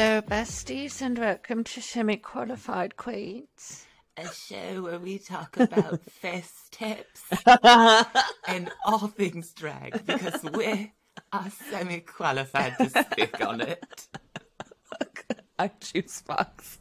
Hello, besties, and welcome to Semi Qualified Queens. A show where we talk about fest tips and all things drag because we are semi qualified to speak on it. I'm Juice Boxx.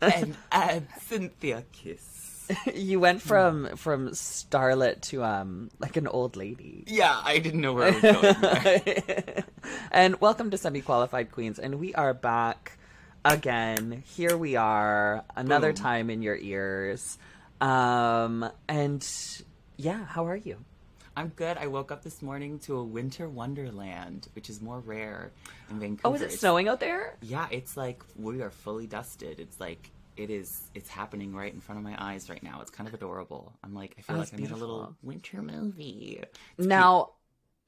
And I'm Synthia Kiss. You went from from starlet to um like an old lady. Yeah, I didn't know where I was going. and welcome to Semi Qualified Queens, and we are back again. Here we are, another Boom. time in your ears. Um and yeah, how are you? I'm good. I woke up this morning to a winter wonderland, which is more rare in Vancouver. Oh, is it snowing out there? Yeah, it's like we are fully dusted. It's like it is. It's happening right in front of my eyes right now. It's kind of adorable. I'm like, I feel Oh, like I'm in a little winter movie. It's Now,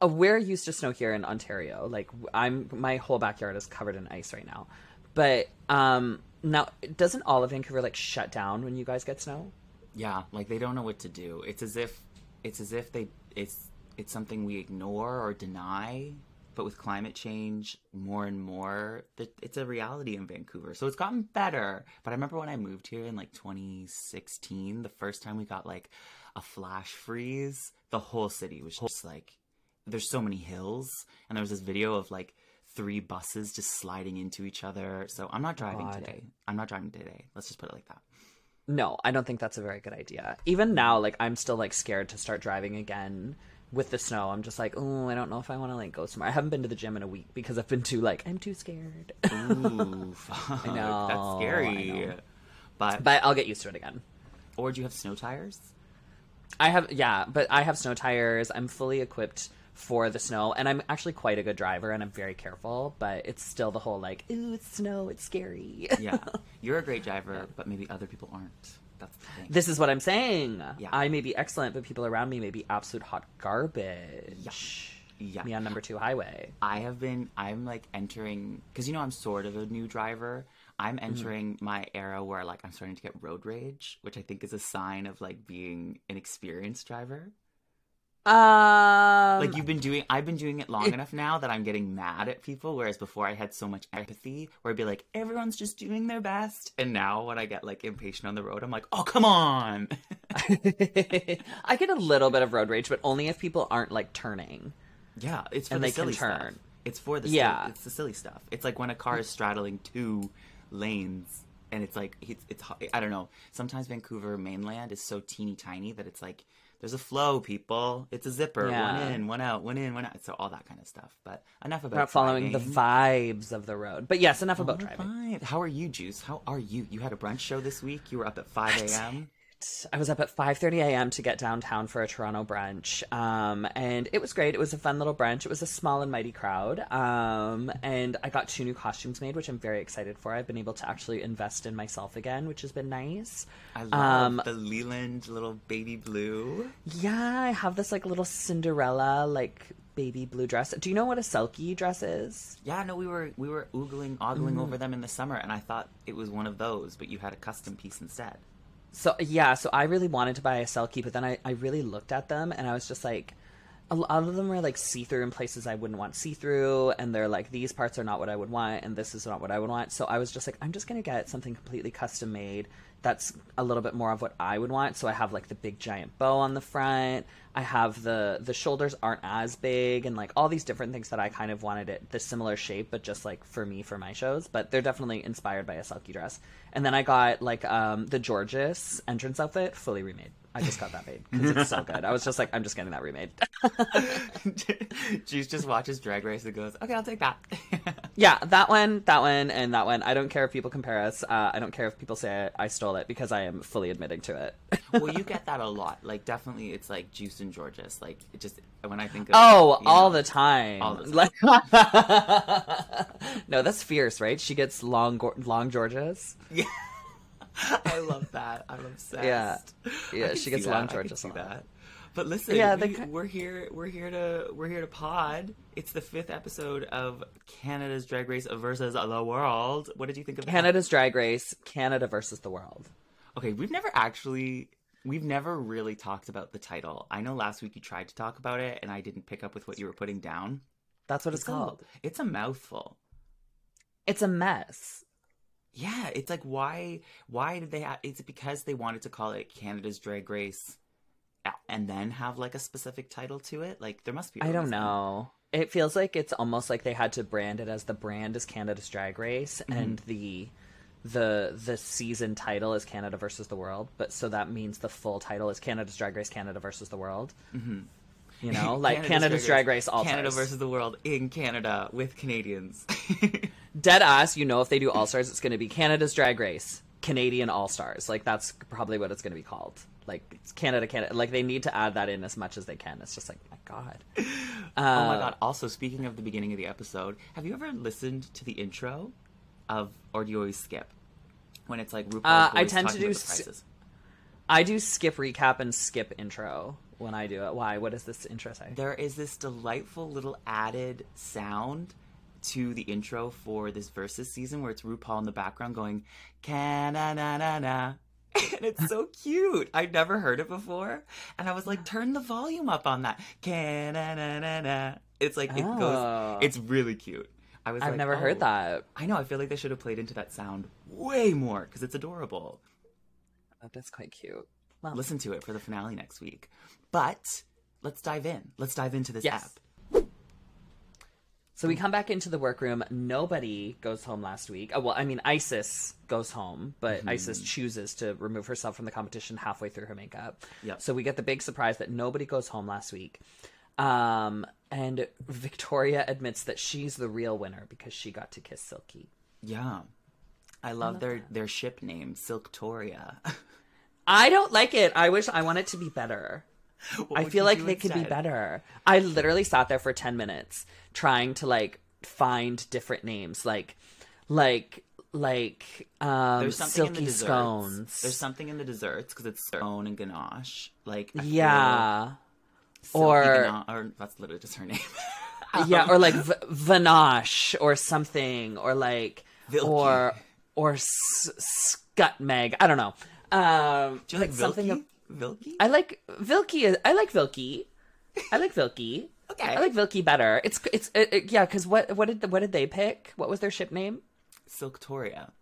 uh, we're used to snow here in Ontario. Like I'm, my whole backyard is covered in ice right now. But um, now, doesn't all of Vancouver like shut down when you guys get snow? Yeah, like they don't know what to do. It's as if it's as if they it's it's something we ignore or deny. But with climate change, more and more, it's a reality in Vancouver. So it's gotten better. But I remember when I moved here in like 2016, the first time we got like a flash freeze, the whole city was just like, there's so many hills, and there was this video of like three buses just sliding into each other. So I'm not driving God. today. I'm not driving today. Let's just put it like that. No, I don't think that's a very good idea. Even now, like I'm still like scared to start driving again with the snow. I'm just like, oh, I don't know if I want to like go somewhere. I haven't been to the gym in a week because I've been too like I'm too scared. Ooh, fuck. know, That's scary. Know. But, but I'll get used to it again. or do you have snow tires? I have yeah, but I have snow tires. I'm fully equipped for the snow, and I'm actually quite a good driver, and I'm very careful. But it's still the whole like, ooh, it's snow, it's scary. Yeah, you're a great driver, but maybe other people aren't. That's the thing. this is what I'm saying. Yeah. I may be excellent, but people around me may be absolute hot garbage. Yeah. Me on number two highway. I have been. I'm like entering because you know I'm sort of a new driver. I'm Mm-hmm. entering my era where like I'm starting to get road rage, which I think is a sign of like being an experienced driver. Um, Like you've been doing, I've been doing it long enough now that I'm getting mad at people. Whereas before I had so much empathy, where I'd be like, everyone's just doing their best. And now when I get like impatient on the road, I'm like, oh come on. I get a little bit of road rage, but only if people aren't like turning. yeah, it's for And the they can silly stuff. It's for the Yeah. silly, it's the silly stuff. It's like when a car is straddling two lanes. And it's like it's, it's I don't know. Sometimes Vancouver mainland is so teeny tiny that it's like there's a flow, people. It's a zipper, Yeah. one in, one out, one in, one out. So all that kind of stuff. But enough about not following the vibes of the road. But yes, enough about driving. How are you, Juice? How are you? You had a brunch show this week. You were up at 5 a.m. I was up at 5:30 a.m. to get downtown for a Toronto brunch, um, and it was great. It was a fun little brunch. It was a small and mighty crowd, um, and I got two new costumes made, which I'm very excited for. I've been able to actually invest in myself again, which has been nice. I love Um, the Leland little baby blue. Yeah, I have this like little Cinderella like baby blue dress. Do you know what a Selkie dress is? Yeah, no, we were we were oogling, ogling Mm-hmm. over them in the summer, and I thought it was one of those, but you had a custom piece instead. So yeah, so I really wanted to buy a Selkie, but then I, I really looked at them and I was just like, a lot of them are like see through in places I wouldn't want see through, and they're like these parts are not what I would want, and this is not what I would want. So I was just like, I'm just gonna get something completely custom made that's a little bit more of what I would want. So I have like the big giant bow on the front. I have the the shoulders aren't as big, and like all these different things that I kind of wanted it the similar shape, but just like for me for my shows. But they're definitely inspired by a Selkie dress. And then I got like um the Jorgeous entrance outfit fully remade. I just got that made because it's so good. I was just like, I'm just getting that remade. Juice just watches Drag Race and goes, "Okay, I'll take that." yeah, that one, that one, and that one. I don't care if people compare us. Uh, I don't care if people say I, stole it because I am fully admitting to it. well, you get that a lot. Like, definitely, it's like Juice and Jorgeous. Like, it just when I think of Oh, you know, all the time. all the time. Like, no, that's fierce, right? She gets long, long Jorgeous. Yeah. I love that. I'm obsessed. Yeah. Yeah, she gets see long that. I can a lot. that. But listen, Yeah, we, the ki- we're here. We're here to. We're here to pod. It's the fifth episode of Canada's Drag Race versus the world. What did you think of that? Canada's Drag Race, Canada versus the world. Okay, we've never actually. We've never really talked about the title. I know last week you tried to talk about it, and I didn't pick up with what you were putting down. That's what it's, a- called. it's a mouthful. It's a mess. Yeah, it's like why why did they have it's because they wanted to call it Canada's Drag Race and then have like a specific title to it? Like there must be I don't know. It feels like it's almost like they had to brand it as the brand is Canada's Drag Race Mm-hmm. and the the the season title is Canada versus the World, but so that means the full title is Canada's Drag Race Canada versus the World. Mm-hmm. You know, like Canada's, Drag Race all Canada versus the world in Canada with Canadians. dead ass. You know, if they do All Stars, it's going to be Canada's Drag Race Canadian All Stars. Like that's probably what it's going to be called. Like it's Canada, Canada. Like they need to add that in as much as they can. It's just like my god. oh Uh, my god. Also, speaking of the beginning of the episode, have you ever listened to the intro of or do you always skip? When it's like RuPaul's Uh, I tend to do about the s- prices. I do skip recap and skip intro when I do it. Why? What does this intro say? there is this delightful little added sound to the intro for this versus season where it's RuPaul in the background going na na na na and it's so cute. I'd never heard it before, and I was like, "Turn the volume up on that." na na na na. It's like it Oh. goes. It's really cute. I was. I've like, never "Oh." heard that. I know. I feel like they should have played into that sound way more because it's adorable. That's quite cute. Well, Listen to it for the finale next week. But let's dive in. Let's dive into this Yes. app. So we come back into the workroom. Nobody goes home last week. Oh, well, I mean, Icesis goes home, but Mm-hmm. Icesis chooses to remove herself from the competition halfway through her makeup. Yep. So we get the big surprise that nobody goes home last week. Um, and Victoria admits that she's the real winner because she got to kiss Silky. Yeah. I love, their their ship name, Silktoria. I don't like it. I wish I want it to be better. I feel like they could be better. I literally sat there for 10 minutes trying to like find different names like like like um There's something in the desserts. scones. There's something in the desserts because it's scone and ganache. Like I yeah. Silky Or- or that's literally just her name. yeah, or like v- Vanache or something or like or or s- Scutmeg. I don't know. Um Do you like but something of- Vilky? I like Vilky. I like Vilky. I like Vilky. Okay. I like Vilky better. It's it's it, it- yeah. Because what what did what did they pick? What was their ship name? Silktoria.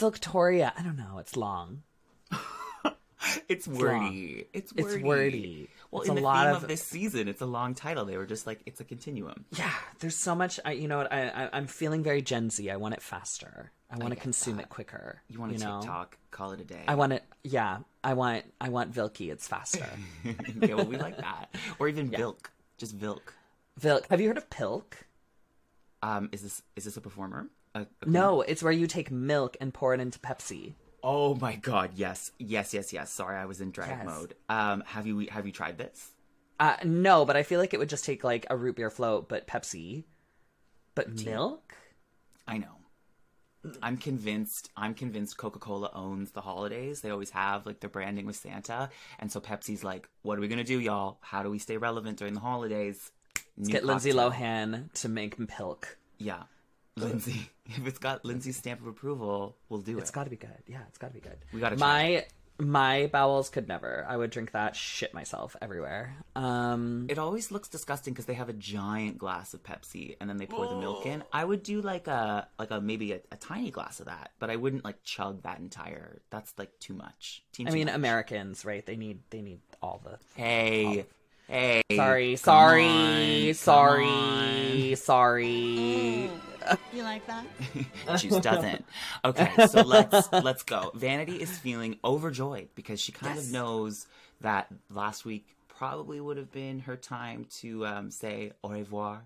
Silktoria. I don't know. It's long. It's wordy. It's wordy. It's wordy. Well, It's in a the lot theme of- of... this season, it's a long title. They were just like, it's a continuum. Yeah. There's so much. I you know what I, I I'm feeling very Gen Z. I want it faster. I want to consume that. it quicker. You want to know? TikTok, call it a day. I want it. Yeah. I want I want Vilky. It's faster. yeah, well, we like that. Or even Vilk. Just Vilk. Vilk. Have you heard of Pilk? Um, is this is this a performer? A- a No, it's where you take milk and pour it into Pepsi. Oh my god, yes. Yes, yes, yes. Sorry, I was in drag Yes. mode. Um have you have you tried this? Uh, no, but I feel like it would just take like a root beer float, but Pepsi. But milk? I know. I'm convinced I'm convinced Coca-Cola owns the holidays. They always have like their branding with Santa. And so Pepsi's like, what are we gonna do, y'all? How do we stay relevant during the holidays? New Get Lindsay. Lohan to make milk. Yeah. Lindsay. If it's got Lindsay's stamp of approval, we'll do It's It's got to be good. Yeah, it's got to be good. We gotta My my bowels could never. I would drink that shit myself everywhere. Um, It always looks disgusting because they have a giant glass of Pepsi and then they pour the milk in. I would do like a like a maybe a, a tiny glass of that, but I wouldn't like chug that entire. That's like too much. Team I too mean, much. Americans, right? They need they need all the. Hey, hey. Sorry, sorry, on, come sorry, sorry. You like that? on. Juice doesn't. Okay, so let's let's go. Vanity is feeling overjoyed because she kind Yes. of knows that last week probably would have been her time to um, say au revoir,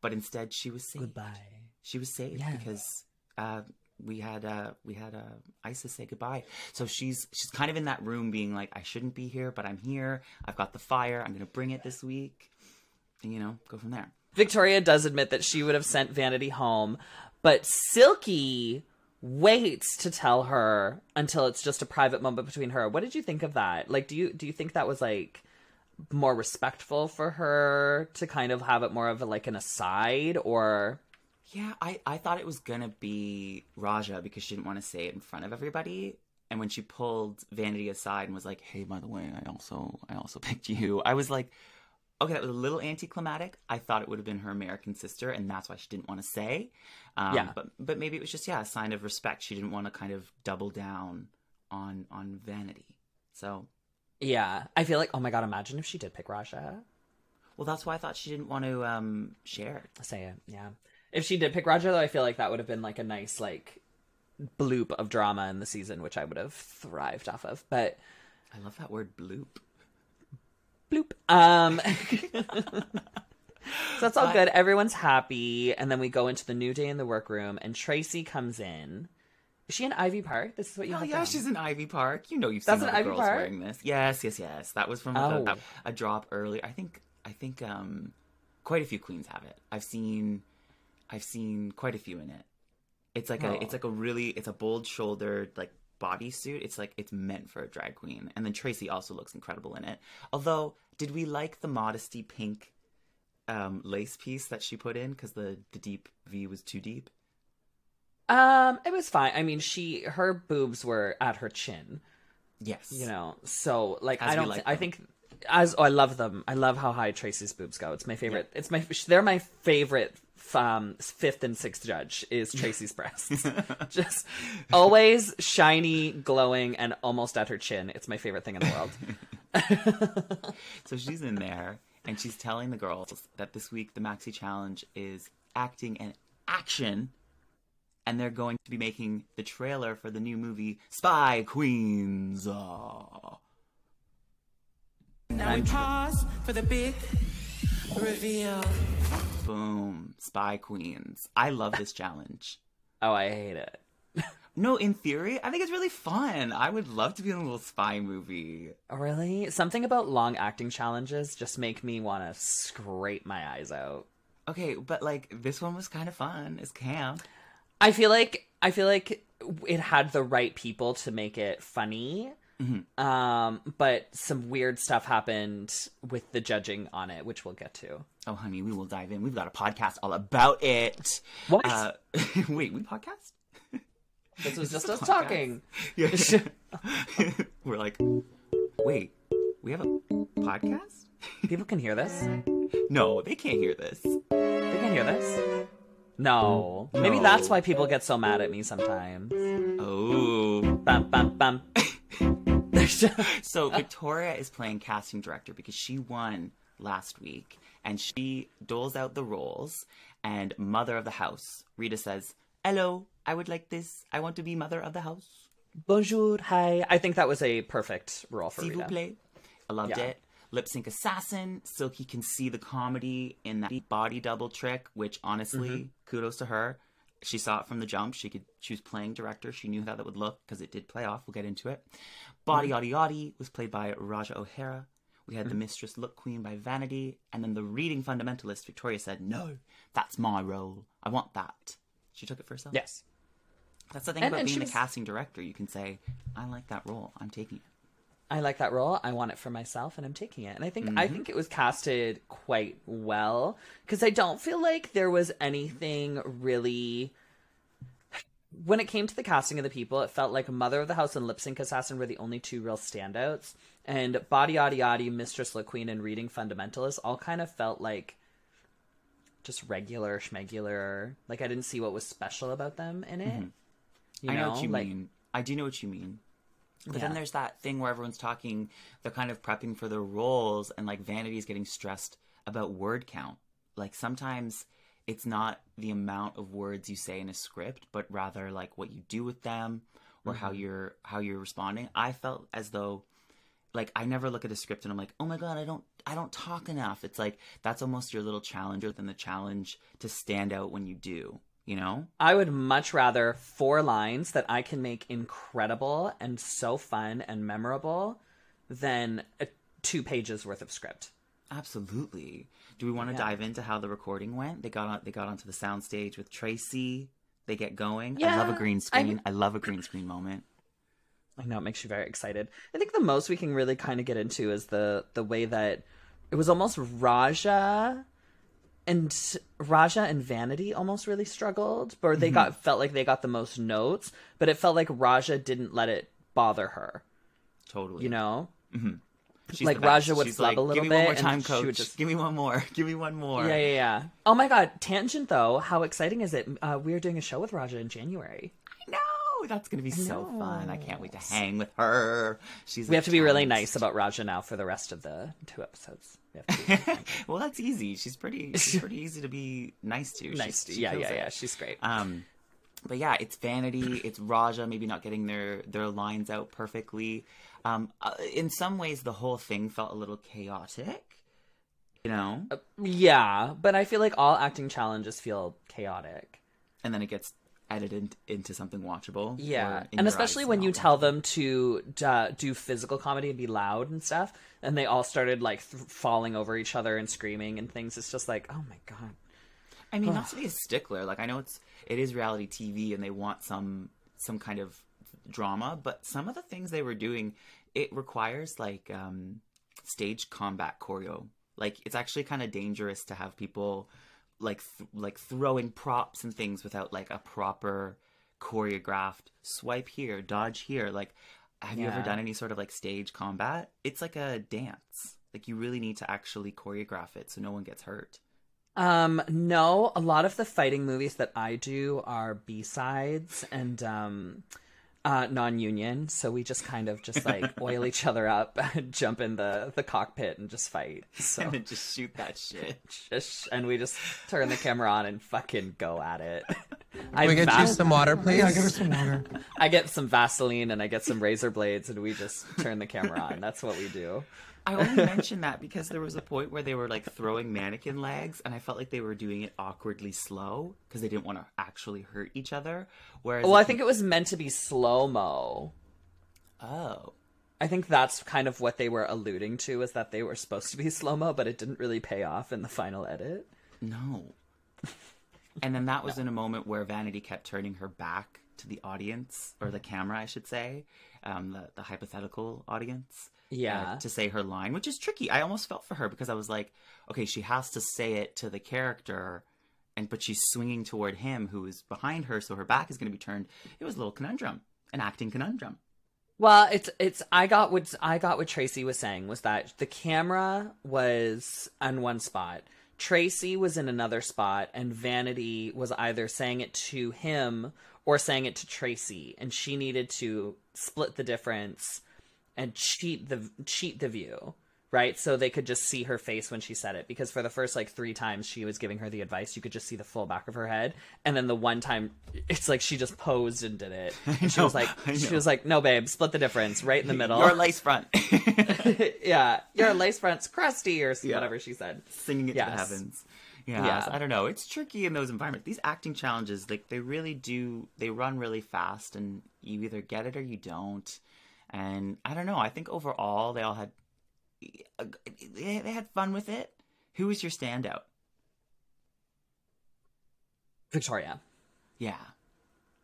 but instead she was saved. Goodbye. she was saved Yes. because uh, we had uh, we had uh, Icesis say goodbye. So she's she's kind of in that room, being like, I shouldn't be here, but I'm here. I've got the fire. I'm gonna bring it this week, and you know, go from there. Victoria does admit that she would have sent Vanity home, but Silky waits to tell her until it's just a private moment between her. What did you think of that? Like, do you do you think that was like more respectful for her to kind of have it more of a, like an aside, or Yeah, I I thought it was gonna be Ra'Jah because she didn't want to say it in front of everybody. And when she pulled Vanity aside and was like, "Hey, by the way, I also I also picked you," I was like, okay, that was a little anticlimactic. I thought it would have been her American sister, and that's why she didn't want to say. Um, Yeah. but but maybe it was just yeah, a sign of respect. She didn't want to kind of double down on on vanity. So Yeah, I feel like oh my god, imagine if she did pick Ra'Jah. well, that's why I thought she didn't want to um share. Say it, yeah. If she did pick Ra'Jah, though, I feel like that would have been like a nice like bloop of drama in the season, which I would have thrived off of. But I love that word bloop. bloop. Um, so that's all good. Everyone's happy, and then we go into the new day in the workroom, and Traci comes in. Is she in Ivy Park? This is what you Oh yeah, down. she's in Ivy Park. You know you've That's seen Ivy girls Park? wearing this. Yes, yes, yes. That was from Oh. a, a, a drop earlier. I think I think um quite a few queens have it. I've seen I've seen quite a few in it. It's like Oh. a it's like a really it's a bold shouldered like bodysuit. It's like it's meant for a drag queen. And then Traci also looks incredible in it. Although, did we like the modesty pink um lace piece that she put in because the the deep V was too deep? Um, it was fine. I mean, she her boobs were at her chin, Yes. you know. So like, As I don't. like thi- I think as oh, I love them. I love how high Traci's boobs go. It's my favorite. It's my. They're my favorite. Um, fifth and sixth judge is Traci's breasts. Just always shiny, glowing, and almost at her chin. It's my favorite thing in the world. So she's in there and she's telling the girls that this week the Maxi Challenge is acting and action. And they're going to be making the trailer for the new movie Spy Queens. Aw. Now we pause for the big reveal. Boom. Spy Queens. I love this challenge. oh, I hate it. No, in theory, I think it's really fun. I would love to be in a little spy movie. Really, something about long acting challenges just make me want to scrape my eyes out. Okay, but like this one was kind of fun. It's camp. I feel like I feel like it had the right people to make it funny. Um, but some weird stuff happened with the judging on it, which we'll get to. Oh, honey, we will dive in. We've got a podcast all about it. What? Uh, wait, we podcast? This was just us podcast? talking. Yeah. We're like, wait, we have a podcast? People can hear this. No, they can't hear this. They can't hear this. No. Maybe that's why people get so mad at me sometimes. Oh. Bum bum bum. So Victoria is playing casting director because she won last week and she doles out the roles and mother of the house. Rita says, Hello, I would like this. I want to be mother of the house. Bonjour, hi. I think that was a perfect role for S'il vous Rita. plaît. I loved Yeah. it. Lip sync assassin. Silky can see the comedy in that body double trick, which honestly, Mm-hmm. kudos to her. She saw it from the jump. She could. She was playing director. She knew how that would look because it did play off. We'll get into it. Body Mm-hmm. Yaddy Yaddy was played by Ra'Jah O'Hara. We had the Mistress Look Queen by Vanity, and then the reading fundamentalist Victoria said, "No, that's my role. I want that." She took it for herself. Yes. that's the thing And- about and being the was- casting director. You can say, "I like that role. I'm taking it." I like that role. I want it for myself, and I'm taking it. And I think I mm-hmm. think it was casted quite well because I don't feel like there was anything really. When it came to the casting of the people, it felt like Mother of the House and Lip Sync Assassin were the only two real standouts, and Body Yaddy Yaddy, Mistress La Queen, and Reading Fundamentalist all kind of felt like just regular schmegular. Like I didn't see what was special about them in it. Mm-hmm. You I know, what you like, mean. I do know what you mean. But Yeah. then there's that thing where everyone's talking, they're kind of prepping for their roles, and like Vanity is getting stressed about word count. Like sometimes it's not the amount of words you say in a script, but rather like what you do with them or how Mm-hmm. you're how you're responding. I felt as though like I never look at a script and I'm like, oh my god, I don't I don't talk enough. It's like that's almost your little challenge within the challenge to stand out when you do. You know? I would much rather four lines that I can make incredible and so fun and memorable than a, two pages worth of script. Absolutely. Do we want to Yeah. dive into how the recording went? They got on, they got onto the soundstage with Traci. They get going. Yeah, I love a green I screen. mean- I love a green screen moment. I know it makes you very excited. I think the most we can really kind of get into is the the way that it was almost Ra'Jah and Ra'Jah and Vanity almost really struggled, or they got felt like they got the most notes, but it felt like Ra'Jah didn't let it bother her. Totally. You know, She's Like. Ra'Jah would She's flub like, a little Give me one bit, more and time, she coach. would just- Give me one more. Give me one more. Yeah, yeah, yeah. Oh my god, tangent though. How exciting is it? Uh, we're doing a show with Ra'Jah in January. No, that's gonna be so fun. I can't wait to hang with her. She's. We have to be really nice about Ra'Jah now for the rest of the two episodes. We have to be really well, that's easy. She's pretty. She's pretty easy to be nice to. nice. She's- to- yeah, yeah, it. yeah. She's great. Um, but yeah, it's vanity. It's Ra'Jah maybe not getting their their lines out perfectly. Um, uh, in some ways, the whole thing felt a little chaotic. You know, yeah, but I feel like all acting challenges feel chaotic. and then it gets edited into something watchable. Yeah, and especially when you not tell them to uh, do physical comedy and be loud and stuff, and they all started like th- falling over each other and screaming and things. It's just like, oh my god. I mean, not to be a stickler. Like I know it's it is reality TV, and they want some some kind of drama, but some of the things they were doing, it requires like um stage combat choreo. Like it's actually kind of dangerous to have people like th- like throwing props and things without like a proper choreographed swipe here, dodge here. Like, have you ever done any sort of like stage combat? It's like a dance. Like you really need to actually choreograph it so no one gets hurt. Um, no, a lot of the fighting movies that I do are B sides and um, uh, non-union. So we just kind of just like oil each other up, jump in the the cockpit, and just fight. So and then just shoot that shit. just and we just turn the camera on and fucking go at it. I we get you some water, please? Yeah, give her some water. I get some Vaseline and I get some razor blades and we just turn the camera on. That's what we do. I only mentioned that because there was a point where they were like throwing mannequin legs, and I felt like they were doing it awkwardly slow because they didn't want to actually hurt each other. Whereas, Well, I think it was meant to be slow mo. oh, I think that's kind of what they were alluding to is that they were supposed to be slow mo, but it didn't really pay off in the final edit. no. and then that was in a moment where Vanity kept turning her back to the audience or the camera, I should say, um, the the hypothetical audience. Yeah. uh, to say her line, which is tricky. I almost felt for her because I was like, okay, she has to say it to the character, and but she's swinging toward him who is behind her, so her back is going to be turned. It was a little conundrum, an acting conundrum. Well, it's it's I got what I got what Traci was saying was that the camera was on one spot. Traci was in another spot and Vanity was either saying it to him or saying it to Traci and she needed to split the difference and cheat the cheat the view, right? So they could just see her face when she said it because for the first like 3 times she was giving her the advice, you could just see the full back of her head and then the one time it's like she just posed and did it. And she know, was like she was like, "No, babe, split the difference right in the middle." Your lace front, yeah, your lace front's crusty or Yeah. whatever she said. singing it to the heavens. Yeah, Yeah. I don't know. It's tricky in those environments. These acting challenges, like they really do, they run really fast, and you either get it or you don't. And I don't know. I think overall they all had they they had fun with it. Who was your standout? Victoria. Yeah.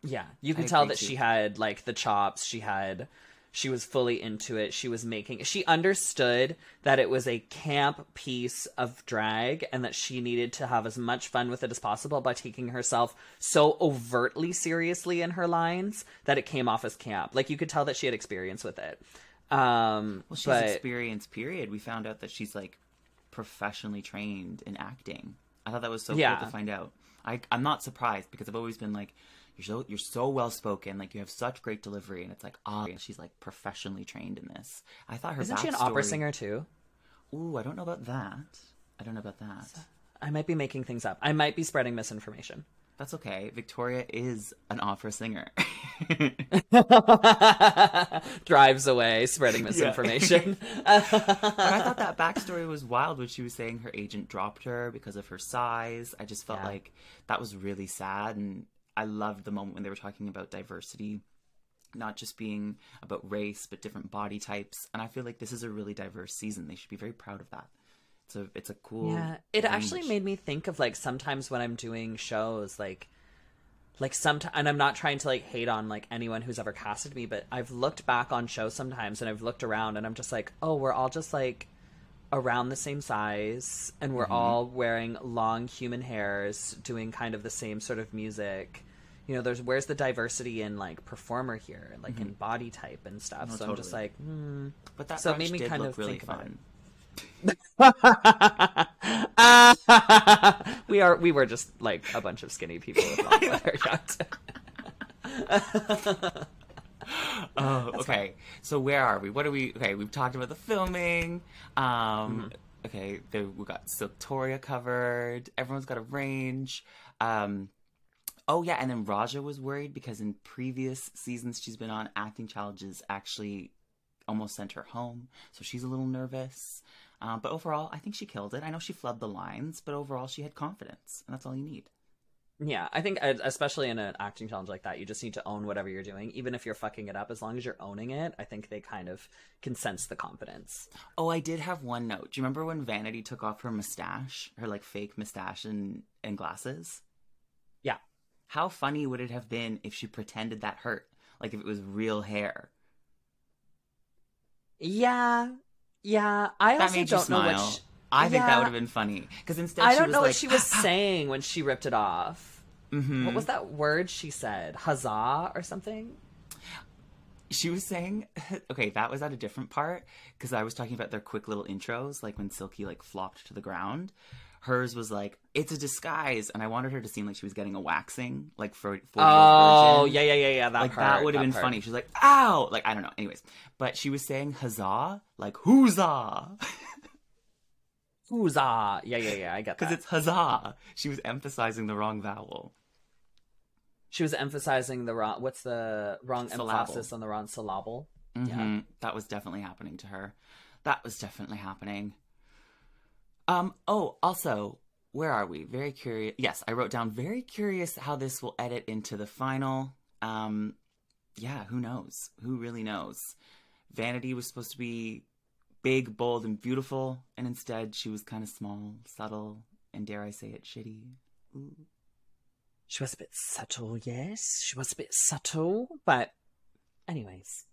Yeah, you I could tell that too. she had like the chops. She had, she was fully into it. She was making. She understood that it was a camp piece of drag, and that she needed to have as much fun with it as possible by taking herself so overtly seriously in her lines that it came off as camp. Like you could tell that she had experience with it. Um, Well, she's but experienced. Period. We found out that she's like professionally trained in acting. I thought that was so Yeah. cool to find out. I, I'm not surprised because I've always been like, you're so you're so well spoken, like you have such great delivery, and it's like, ah, she's like professionally trained in this. I thought her isn't she an opera singer too? Ooh, I don't know about that. I don't know about that. I might be making things up. I might be spreading misinformation. That's okay. Victoria is an opera singer. Drives away, spreading misinformation. But I thought that backstory was wild when she was saying her agent dropped her because of her size. I just felt Yeah. like that was really sad. And I loved the moment when they were talking about diversity, not just being about race, but different body types. And I feel like this is a really diverse season. They should be very proud of that. It's a, it's a cool. Yeah, it actually made me think of like sometimes when I'm doing shows, like, like sometimes, and I'm not trying to like hate on like anyone who's ever casted me, but I've looked back on shows sometimes and I've looked around and I'm just like, oh, we're all just like around the same size and we're all wearing long human hairs, doing kind of the same sort of music. you know, there's where's the diversity in like performer here, like in body type and stuff. No, so I'm just like, hmm. But that So it made me kind of really think about fun. we are we were just like a bunch of skinny people with long hair. Oh, okay. So where are we? What are we? Okay, we've talked about the filming. Um, Mm-hmm. okay, the, we got Siltoria covered. Everyone's got a range. Um, oh yeah, and then Ra'Jah was worried because in previous seasons she's been on, acting challenges actually almost sent her home, so she's a little nervous. Um, but overall, I think she killed it. I know she flubbed the lines, but overall, she had confidence, and that's all you need. Yeah, I think uh, especially in an acting challenge like that, you just need to own whatever you're doing, even if you're fucking it up. As long as you're owning it, I think they kind of can sense the confidence. Oh, I did have one note. Do you remember when Vanity took off her mustache, her like fake mustache and, and glasses? Yeah. How funny would it have been if she pretended that hurt? Like if it was real hair. Yeah, yeah. I That also made you don't know what. She, I think that would have been funny. Because instead I she don't was know like, what she was saying when she ripped it off. Mhm. What was that word she said? Huzzah or something? She was saying, okay, that was at a different part because I was talking about their quick little intros, like when Silky like flopped to the ground. Hers was like, it's a disguise, and I wanted her to seem like she was getting a waxing, like for. 40 Oh, yeah, yeah, yeah, yeah. That like part, that would have been part. funny. She's like, "Ow!" Like I don't know. Anyways, but she was saying huzzah, like huzzah, Huzzah! Yeah, yeah, yeah. I get that. because it's huzzah. She was emphasizing the wrong vowel. She was emphasizing the wrong. What's the wrong Syllable. emphasis on the wrong syllable? Mhm. That was definitely happening to her. That was definitely happening. Um. Oh, also, where are we? Very curious. Yes, I wrote down very curious how this will edit into the final. Um. Yeah. Who knows? Who really knows? Vanity was supposed to be big, bold, and beautiful, and instead she was kind of small, subtle, and dare I say it, shitty. Ooh. She was a bit subtle, yes. She was a bit subtle, but anyways.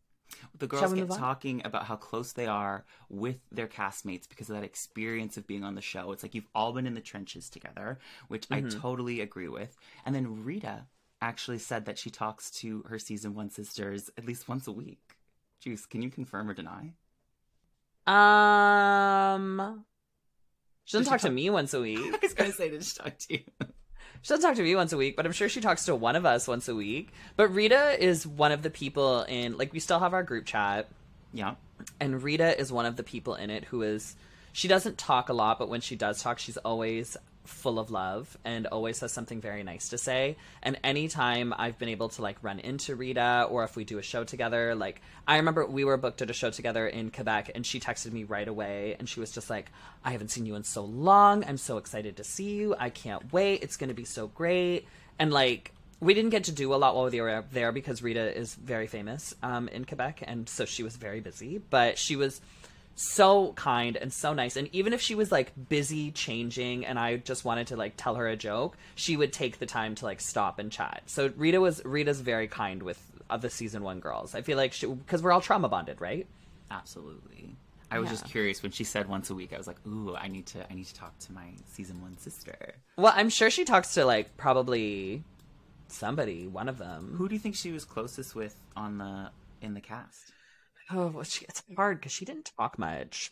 The girls get talking about how close they are with their castmates because of that experience of being on the show. It's like you've all been in the trenches together, which I Mm-hmm. totally agree with. And then Rita actually said that she talks to her season one sisters at least once a week. Juice, can you confirm or deny? Um She doesn't she talk to me once a week. I was gonna say, did she talk to you? She doesn't talk to me once a week, but I'm sure she talks to one of us once a week. But Rita is one of the people in like we still have our group chat. yeah. and Rita is one of the people in it who is she doesn't talk a lot, but when she does talk, she's always full of love and always has something very nice to say. And anytime I've been able to like run into Rita or if we do a show together, like I remember we were booked at a show together in Quebec and she texted me right away and she was just like, I haven't seen you in so long. I'm so excited to see you. I can't wait. It's going to be so great. And like we didn't get to do a lot while we were there because Rita is very famous um, in Quebec, and so she was very busy. But she was so kind and so nice. And even if she was like busy changing, and I just wanted to like tell her a joke, she would take the time to like stop and chat. So Rita was Rita's very kind with uh, the season one girls. I feel like she because we're all trauma bonded, right? Absolutely. I was just curious when she said once a week. I was like, "Ooh, I need to, I need to talk to my season one sister." Well, I'm sure she talks to like probably somebody, one of them. Who do you think she was closest with on the in the cast? Oh, well, she, it's hard because she didn't talk much.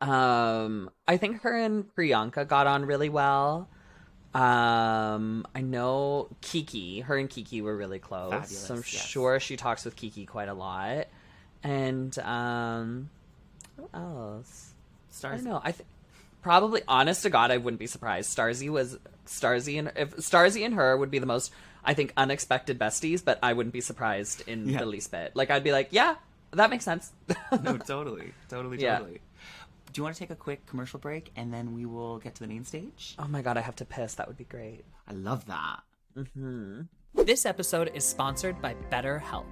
Um, I think her and Priyanka got on really well. Um, I know Kiki, her and Kiki were really close. Fabulous, so I'm yes. sure she talks with Kiki quite a lot. And um, who else? I Stars. don't know. I think probably, honest to God, I wouldn't be surprised. Starzy was Starzy and if Starzy and her would be the most, I think, unexpected besties. But I wouldn't be surprised in Yeah. the least bit. Like I'd be like, yeah, that makes sense. no, totally, totally, Yeah. totally. Do you want to take a quick commercial break and then we will get to the main stage? oh my God, I have to piss. That would be great. I love that. Mm-hmm. This episode is sponsored by BetterHelp.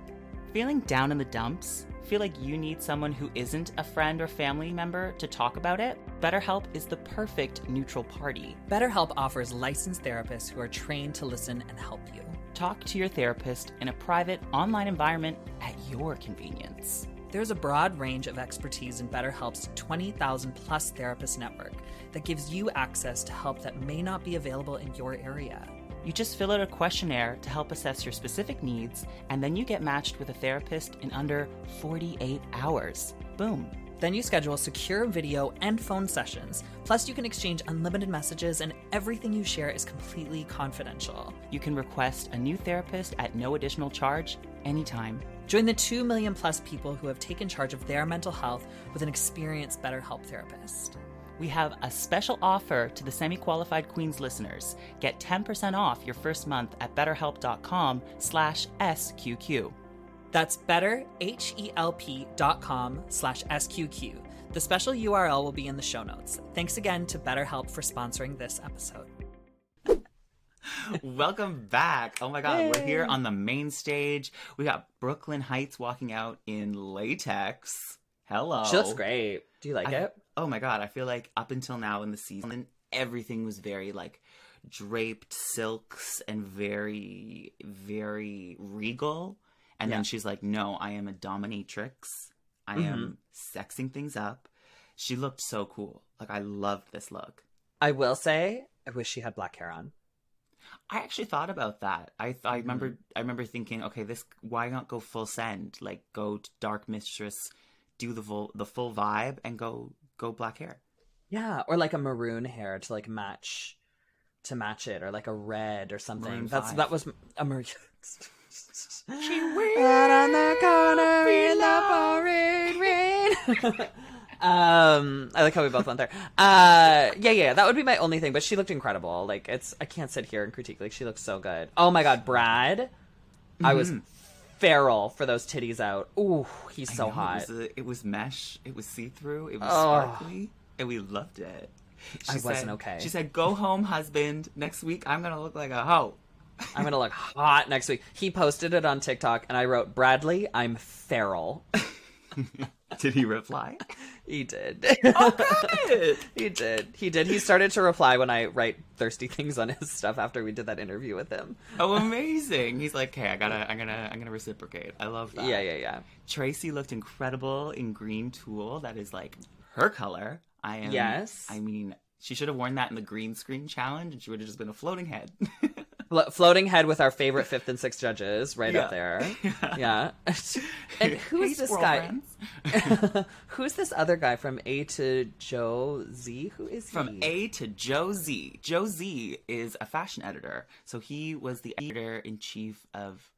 Feeling down in the dumps? Feel like you need someone who isn't a friend or family member to talk about it? BetterHelp is the perfect neutral party. BetterHelp offers licensed therapists who are trained to listen and help you. Talk to your therapist in a private online environment at your convenience. There's a broad range of expertise in BetterHelp's 20,000 plus therapist network that gives you access to help that may not be available in your area. You just fill out a questionnaire to help assess your specific needs, and then you get matched with a therapist in under 48 hours. Boom. Then you schedule secure video and phone sessions. Plus, you can exchange unlimited messages, and everything you share is completely confidential. You can request a new therapist at no additional charge anytime. Join the 2 million plus people who have taken charge of their mental health with an experienced BetterHelp therapist. We have a special offer to the semi-qualified Queens listeners. Get 10% off your first month at betterhelp.com slash SQQ. That's betterhelp.com slash SQQ. The special URL will be in the show notes. Thanks again to BetterHelp for sponsoring this episode. Welcome back. Oh my god, we're here on the main stage. We got Brooke Lynn Hytes walking out in latex. Hello. She looks great. Do you like I- it? Oh my god, I feel like up until now in the season, everything was very like draped silks and very, very regal. And Yeah. then she's like, "No, I am a dominatrix. I Mm-hmm. am sexing things up." She looked so cool. Like I loved this look. I will say, I wish she had black hair on. I actually thought about that. I th- I Mm-hmm. remember I remember thinking, okay, this why not go full send? Like go to Dark Mistress, do the full the full vibe, and go go black hair. Yeah, or like a maroon hair to like match to match it, or like a red or something. Maroon That's five. that was a maroon. She Out on the corner in the pouring rain. um, I like how we both went there. Uh, yeah, yeah, that would be my only thing. But she looked incredible. Like it's, I can't sit here and critique. Like she looks so good. Oh my god, Brad, I was feral for those titties out. Ooh, he's so Mm-hmm. Know, hot. It was, a- it was mesh. It was see through. It was Oh. sparkly, and we loved it. I She wasn't okay. She said, "Go home, husband. Next week, I'm gonna look like a hoe." I'm gonna look hot next week. He posted it on TikTok, and I wrote, "Bradley, I'm feral." Did he reply? he did. Oh, good. he did. He did. He started to reply when I write thirsty things on his stuff after we did that interview with him. oh, amazing. He's like, "Okay, I gotta, I'm gonna, I'm gonna reciprocate." I love that. Yeah, yeah, yeah. Traci looked incredible in green tulle. That is like her color. I am. Yes. I mean, she should have worn that in the green screen challenge, and she would have just been a floating head. Flo- floating head with our favorite fifth and sixth judges right up there. Yeah. and who's this guy? who's this other guy from A to Joe Zee? Who is he? From A to Joe Zee. Joe Zee is a fashion editor. So he was the editor in chief of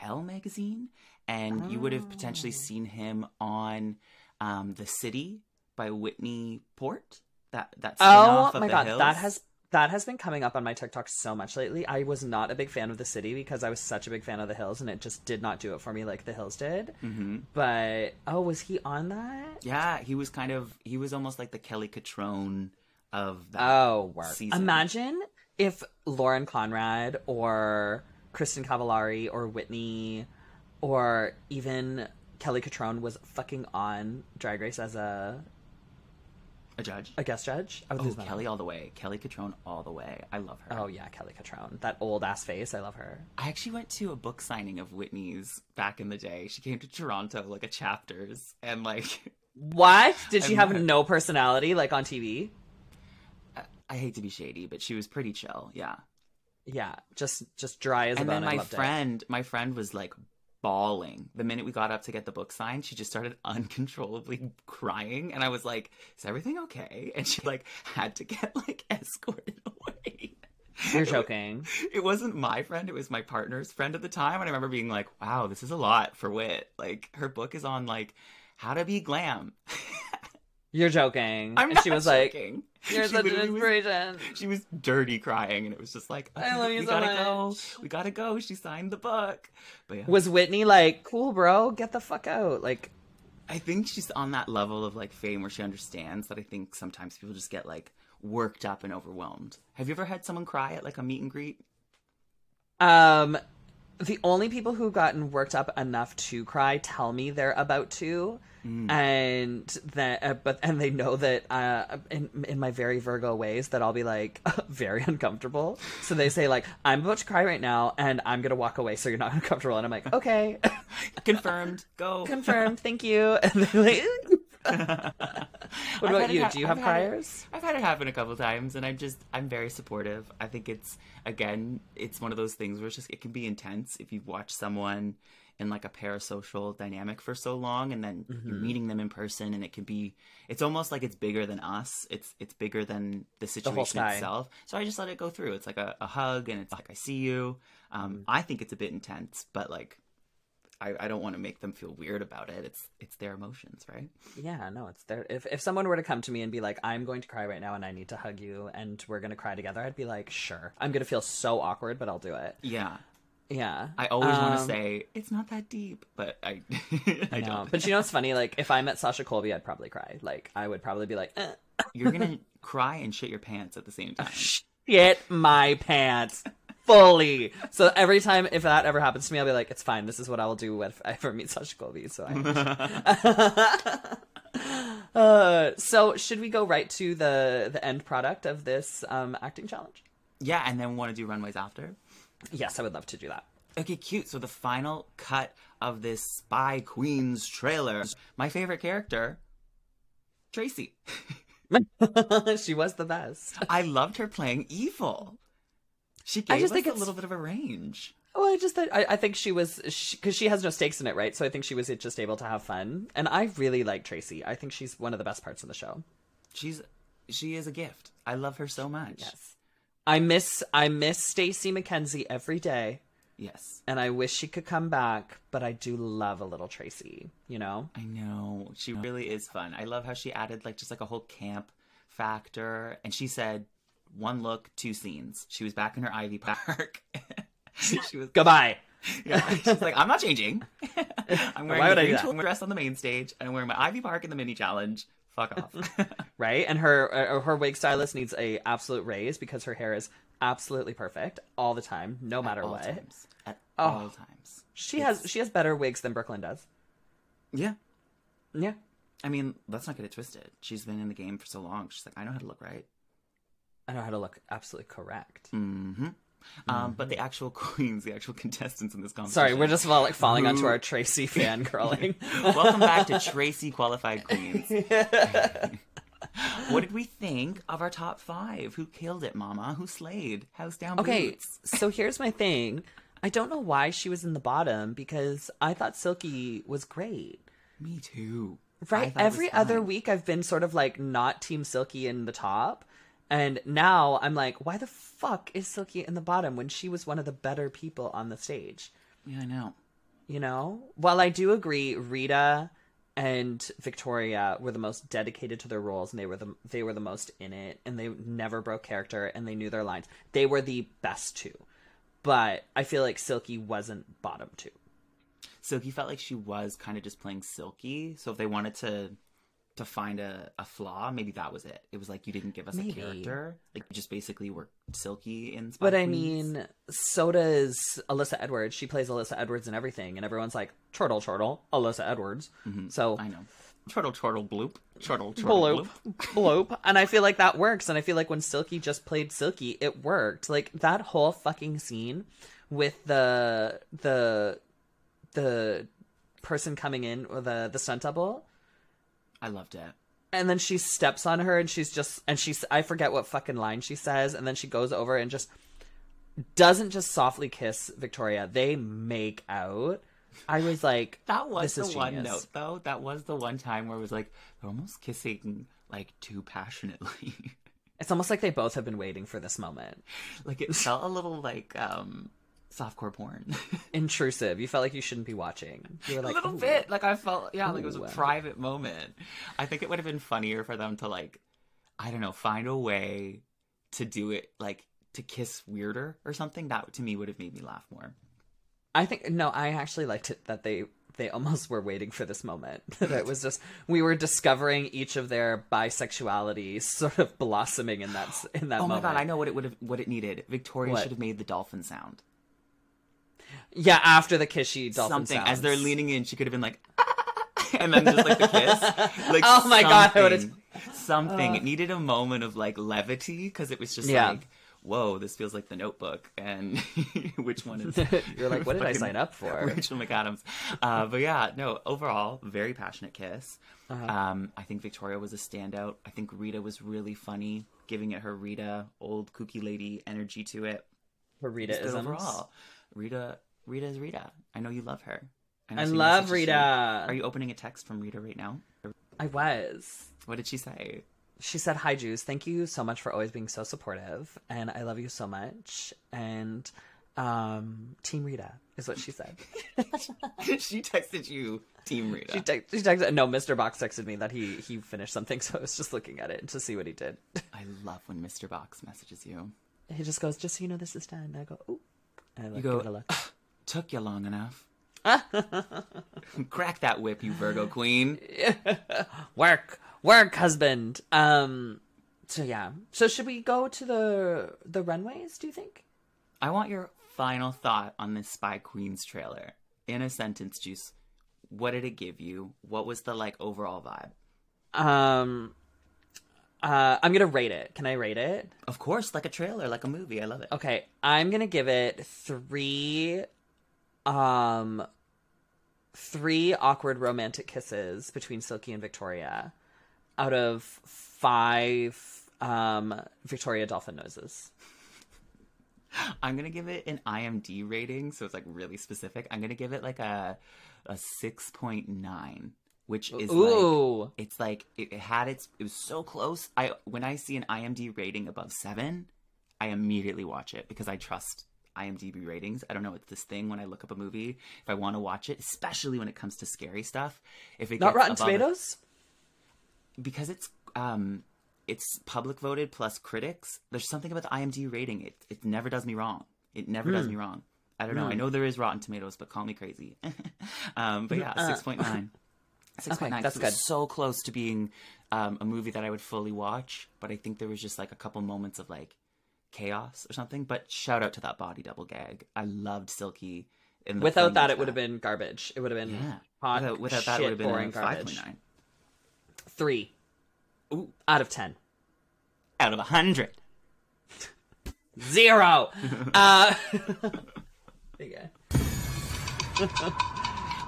Elle magazine, and you would have potentially Oh. seen him on um, The City by Whitney Port. That that Oh my The god, Hills. that has that has been coming up on my TikTok so much lately. I was not a big fan of the city because I was such a big fan of the hills, and it just did not do it for me like the hills did. Mm-hmm. But oh, was he on that? Yeah, he was kind of he was almost like the Kelly Cutrone of that. Oh, work. season. Imagine if Lauren Conrad or Kristin Cavallari or Whitney or even Kelly Cutrone was fucking on Drag Race as a, a judge. a guest judge. I would Oh, lose my Kelly mind. all the way. Kelly Cutrone all the way. I love her. Oh yeah, Kelly Cutrone. That old ass face. I love her. I actually went to a book signing of Whitney's back in the day. She came to Toronto, like a chapters, and like What? Did she have no personality like on TV? I hate to be shady, but she was pretty chill. Yeah. Yeah, just just dry as a And then I my loved it. friend, my friend was like bawling the minute we got up to get the book signed. She just started uncontrollably crying, and I was like, "Is everything okay?" And she like had to get like escorted away. You're joking. It wasn't my friend; it was my partner's friend at the time, and I remember being like, "Wow, this is a lot for Wit." Like her book is on like how to be glam. You're joking. I'm and not she was joking. like, "You're She such an literally was- inspiration." she was dirty crying, and it was just like, I love you we so gotta much. go, we gotta go. She signed the book, but yeah. Was Whitney like, "Cool, bro, get the fuck out"? Like, I think she's on that level of like fame where she understands that I think sometimes people just get like worked up and overwhelmed. Have you ever had someone cry at like a meet and greet? um, the only people who've gotten worked up enough to cry tell me they're about to, and that, uh, but and they know that uh, in in my very Virgo ways that I'll be like very uncomfortable. So they say like, "I'm about to cry right now, and I'm gonna walk away, so you're not uncomfortable." And I'm like, "Okay." Confirmed. Go. confirmed thank you and they're like What about you? Do you have criers? I've had it happen a couple times, and I'm just I'm very supportive. I think it's again, it's one of those things where it's just it can be intense if you watch someone in like a parasocial dynamic for so long, and then Mm-hmm. you're meeting them in person, and it can be it's almost like it's bigger than us. It's it's bigger than the situation sky. itself. So I just let it go through. It's like a, a hug, and it's like I see you. Um, Mm-hmm. I think it's a bit intense, but like. I, I don't want to make them feel weird about it. It's it's their emotions, right? Yeah, no, it's their If if someone were to come to me and be like, "I'm going to cry right now and I need to hug you and we're going to cry together," I'd be like, "Sure." I'm going to feel so awkward, but I'll do it. Yeah. Yeah. I always want to Um, say it's not that deep, but I I, I know. don't. But you know what's funny? Like if I met Sasha Colby, I'd probably cry. Like I would probably be like, eh, You're gonna cry and shit your pants at the same time. "Shit my pants." Fully. So every time if that ever happens to me, I'll be like, "It's fine. This is what I will do if I ever meet Sasha Colby." So I. uh, so should we go right to the the end product of this um, acting challenge? Yeah, and then want to do runways after. Yes, I would love to do that. Okay, cute. So the final cut of this Spy Queens trailer. My favorite character, Traci. she was the best. I loved her playing evil. She I just us think a it's- little bit of a range. Well, I just thought, I, I think she was because she, has no stakes in it, right? So I think she was just able to have fun, and I really like Traci. I think she's one of the best parts of the show. She's she is a gift. I love her so much. Yes, I miss I miss Stacey McKenzie every day, Yes. and I wish she could come back. But I do love a little Traci. You know, I know. She really is fun. I love how she added like just like a whole camp factor. And she said one look, two scenes. She was back in her Ivy Park. she was goodbye. yeah, she's like, I'm not changing. I'm wearing Why would the green tulle dress on the main stage and I'm wearing my Ivy Park in the mini challenge. Fuck off. Right, and her uh, her wig stylist needs a absolute raise because her hair is absolutely perfect all the time, no matter all what. times. At Oh. all times. She has she has better wigs than Brooke Lynn does. Yeah. Yeah. I mean, let's not get it twisted. She's been in the game for so long. She's like, I know how to look right. I know how to look absolutely correct. hmm Um, but the actual queens, the actual contestants in this competition. Sorry, we're just all like falling onto our Traci fan fangirling. Welcome back to Traci Qualified Queens. what did we think of our top five? Who killed it, Mama? Who slayed? House down okay, boots. so here's my thing. I don't know why she was in the bottom because I thought Silky was great. Me too. Right? thought it was Every other week I've been sort of like not Team Silky in the top. And now I'm like, why the fuck is Silky in the bottom when she was one of the better people on the stage? Yeah, I know. You know? While I do agree, Rita and Victoria were the most dedicated to their roles and they were the they were the most in it and they never broke character and they knew their lines. They were the best two. But I feel like Silky wasn't bottom two. Silky felt like she was kind of just playing Silky. So if they wanted to to find a, a flaw, maybe that was it. It was like you didn't give us Maybe. a character. Like you just basically were Silky in Spy But I mean, so does Alyssa Edwards. She plays Alyssa Edwards and everything, and everyone's like, chortle, chortle, Alyssa Edwards. Mm-hmm. So, I know. Chortle, chortle, bloop. Chortle, chortle, bloop, bloop. bloop. And I feel like that works. And I feel like when Silky just played Silky, it worked. Like that whole fucking scene with the the the person coming in or the the stunt double I loved it. and then she steps on her and she's just and she's I forget what fucking line she says and then she goes over and just doesn't just softly kiss Victoria. They make out. I was like That was the one note, though. That was the one time where it was like they're almost kissing like too passionately. It's almost like they both have been waiting for this moment. like it felt a little like um softcore porn. Intrusive. You felt like you shouldn't be watching. You were like a little "Ooh." bit. Like I felt, yeah, like it was a private moment. I think it would have been funnier for them to like, I don't know, find a way to do it like to kiss weirder or something. That to me would have made me laugh more. I think no, I actually liked it that they they almost were waiting for this moment. that it was just we were discovering each of their bisexuality sort of blossoming in that in that Oh my moment. god, I know what it would have, what it needed. Victoria What? should have made the dolphin sound. Yeah, after the kishy dolphin something as they're leaning in, she could have been like, and then just like the kiss. Like, Oh my God, I something. Something. it needed a moment of like levity because it was just Yeah. like whoa, this feels like the notebook. And which one is. You're like, what did I sign up for? Rachel McAdams. Uh, but yeah, no, overall, very passionate kiss. Uh-huh. Um, I think Victoria was a standout. I think Rita was really funny, giving it her Rita, old kooky lady energy to it. For Rita Just good isms. overall. Rita, Rita is Rita. I know you love her. know I love Rita. Are you opening a text from Rita right now? I was. What did she say? She said, Hi, Jews. Thank you so much for always being so supportive. And I love you so much. And um, Team Rita is what she said. she texted you, Team Rita. She, te- she texted, no, Mr. Box texted me that he, he finished something. So I was just looking at it to see what he did. I love when Mr. Box messages you. He just goes, Just so you know, this is done. And I go, Ooh. And I look, You go, give it a look. Took you long enough. Crack that whip, you Virgo queen. work, work, husband. Um, so yeah. So should we go to the the runways? Do you think? I want your final thought on this Spy Queens trailer. In a sentence, Juice. What did it give you? What was the like overall vibe? Um, uh, I'm gonna rate it. Can I rate it? Of course, like a trailer, like a movie. I love it. Okay, I'm gonna give it three. Um, three awkward romantic kisses between Silky and Victoria, out of five. Um, Victoria dolphin noses. I'm gonna give it an IMD rating, so it's like really specific. I'm gonna give it like a a six point nine, which is like Ooh. it's like it, it had its it was so close. I when I see an IMD rating above seven, I immediately watch it because I trust IMDb ratings. I don't know, it's this thing when I look up a movie, if I want to watch it, especially when it comes to scary stuff. If it Not gets Rotten a- Tomatoes. because it's um it's public voted plus critics. There's something about the IMDb rating. It it never does me wrong. It never Hmm. does me wrong. I don't know. I know there is Rotten Tomatoes, but call me crazy. um, but yeah, six point nine. Six point nine. Uh, that's good. So close to being um, a movie that I would fully watch, but I think there was just like a couple moments of like chaos or something. But shout out to that body double gag. I loved Silky. In the Without that, it would have been garbage. It would have been yeah. hot, without, without that, it would have been boring garbage. point nine. Three Ooh, out of ten. out of a hundred. Zero. uh, okay.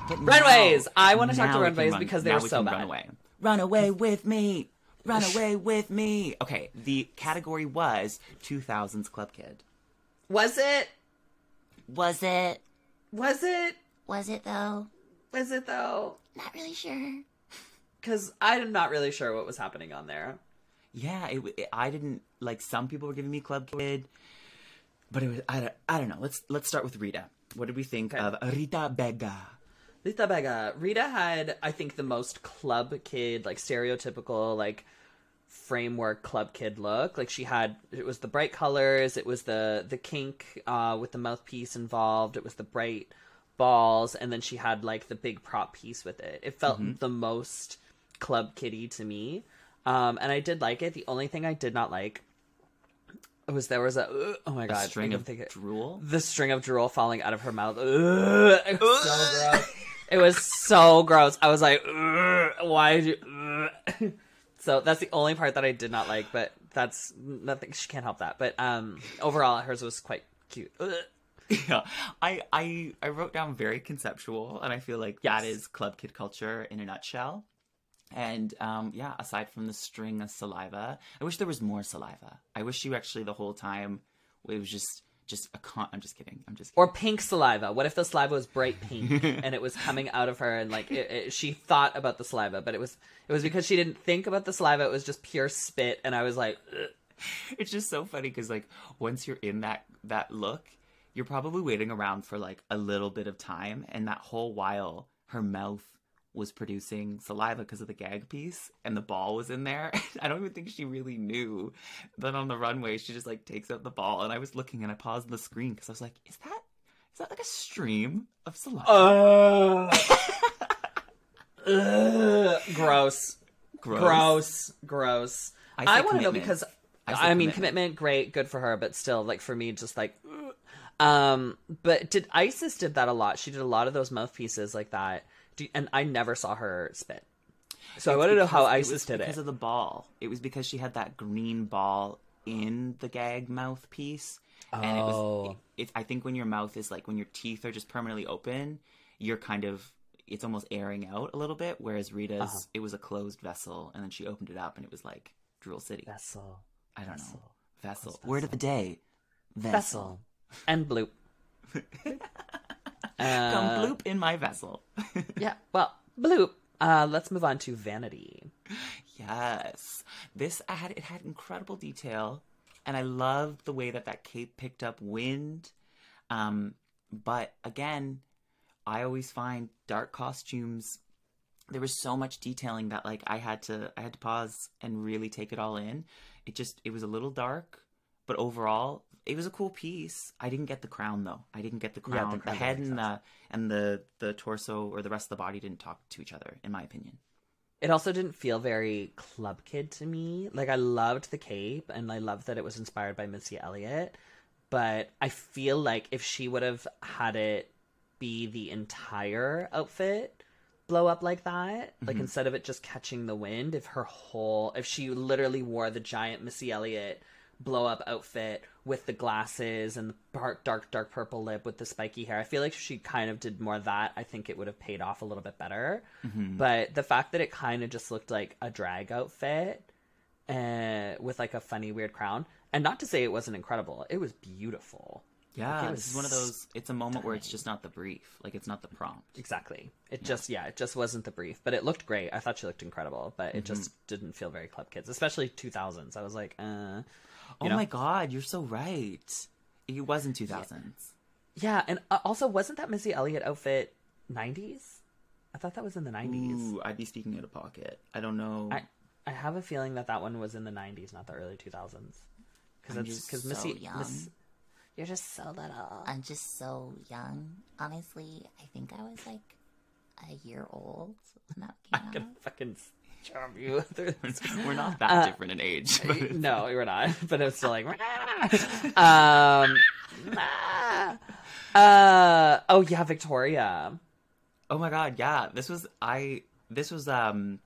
But Runways! now- I talk to we can runways run- because they were so bad. Run away. Run away with me. Run away with me. Okay, the category was 2000s Club Kid. Was it? Was it? Was it? Was it though? Was it though? Not really sure. Because I'm not really sure what was happening on there. Yeah, it, it- I didn't like. Some people were giving me Club Kid, but it was. I don't, I don't know. Let's let's start with Rita. What did we think Okay. of Rita Baga? Rita Baga. Rita had, I think, the most club kid, like stereotypical, like framework club kid look. Like she had, it was the bright colors, it was the the kink uh, with the mouthpiece involved, it was the bright balls, and then she had like the big prop piece with it. It felt the most club kitty to me, um, and I did like it. The only thing I did not like was there was a oh my A god, string I of it- drool. the string of drool falling out of her mouth. It was so gross. It was so gross. I was like, why did you? ugh." So that's the only part that I did not like, but that's nothing. She can't help that. But um, overall, hers was quite cute. Ugh. yeah, I I I wrote down very conceptual, and I feel like that is club kid culture in a nutshell. And um, yeah, aside from the string of saliva, I wish there was more saliva. I wish you actually the whole time it was just just a con. I'm just kidding. I'm just kidding. Or pink saliva. What if the saliva was bright pink and it was coming out of her and like it, it, she thought about the saliva, but it was it was because she didn't think about the saliva. It was just pure spit, and I was like, Ugh. it's just so funny because like once you're in that that look, you're probably waiting around for like a little bit of time, and that whole while her mouth was producing saliva because of the gag piece, and the ball was in there. I don't even think she really knew. Then on the runway, she just like takes out the ball, and I was looking and I paused the screen because I was like, "Is that is that like a stream of saliva?" Ugh. gross. Gross. Gross, gross. I I, want to know because I I, mean commitment. commitment. great, good for her, but still, like for me, just like, um. But did Icesis did that a lot? She did a lot of those mouthpieces like that, and I never saw her spit. So I It's want to know how Icesis did because it. of the ball. It was because she had that green ball in the gag mouthpiece. And it was, Oh. it, it, I think when your mouth is like, when your teeth are just permanently open, you're kind of, it's almost airing out a little bit. Whereas Rita's, Uh-huh. it was a closed vessel, and then she opened it up, and it was like Drool City. Vessel. I don't know. vessel. Vessel. Closed Word of the day. Vessel. And bloop. Come Uh, bloop in my vessel. Yeah. Well, bloop. Uh, let's move on to vanity. Yes, this had it had incredible detail, and I loved the way that that cape picked up wind. Um, but again, I always find dark costumes. There was so much detailing that like I had to I had to pause and really take it all in. It just it was a little dark, but overall it was a cool piece. I didn't get the crown though. I didn't get the crown. Yeah, the crown. the head and the and the the torso or the rest of the body didn't talk to each other, in my opinion. It also didn't feel very club kid to me. Like I loved the cape and I loved that it was inspired by Missy Elliott, but I feel like if she would have had it be the entire outfit blow up like that, like mm-hmm. instead of it just catching the wind, if her whole if she literally wore the giant Missy Elliott blow up outfit with the glasses and the dark dark dark purple lip with the spiky hair. I feel like if she kind of did more of that, I think it would have paid off a little bit better. But the fact that it kind of just looked like a drag outfit uh, with like a funny weird crown, and not to say it wasn't incredible, it was beautiful. Yeah, it this is one of those. It's a moment where it's just not the brief, like it's not the prompt. Exactly. It just yeah, it just wasn't the brief, but it looked great. I thought she looked incredible, but it Mm-hmm. just didn't feel very club kids, especially 2000s. I was like, uh Oh know? my god, you're so right. It was in 2000s. yeah, and uh, also wasn't that Missy Elliott outfit 90s? I thought that was in the 90s. Ooh, I'd be speaking out of pocket. I don't know. I I have a feeling that that one was in the 90s, not the early 2000s. Cuz I'm that's just cuz so Missy young. Miss, You're just so little. I'm just so young. Honestly, I think I was like a year old when that I'm came gonna fucking charm you. We're not that Uh, different in age. but- no, we're not. But it's still like, um, uh, oh yeah, Victoria. oh my god, yeah. This was I. This was um.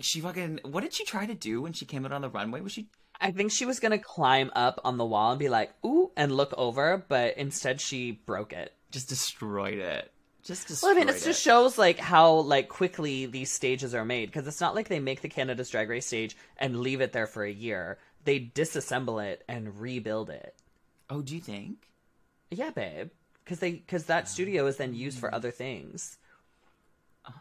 She fucking. What did she try to do when she came out on the runway? Was she? I think she was gonna climb up on the wall and be like, ooh, and look over, but instead she broke it. Just destroyed it. Just Well, I mean, it just shows like how like quickly these stages are made because it's not like they make the Canada's Drag Race stage and leave it there for a year. They disassemble it and rebuild it. Oh, do you think? Yeah, babe, because they because that oh, studio is then used for other things. Oh.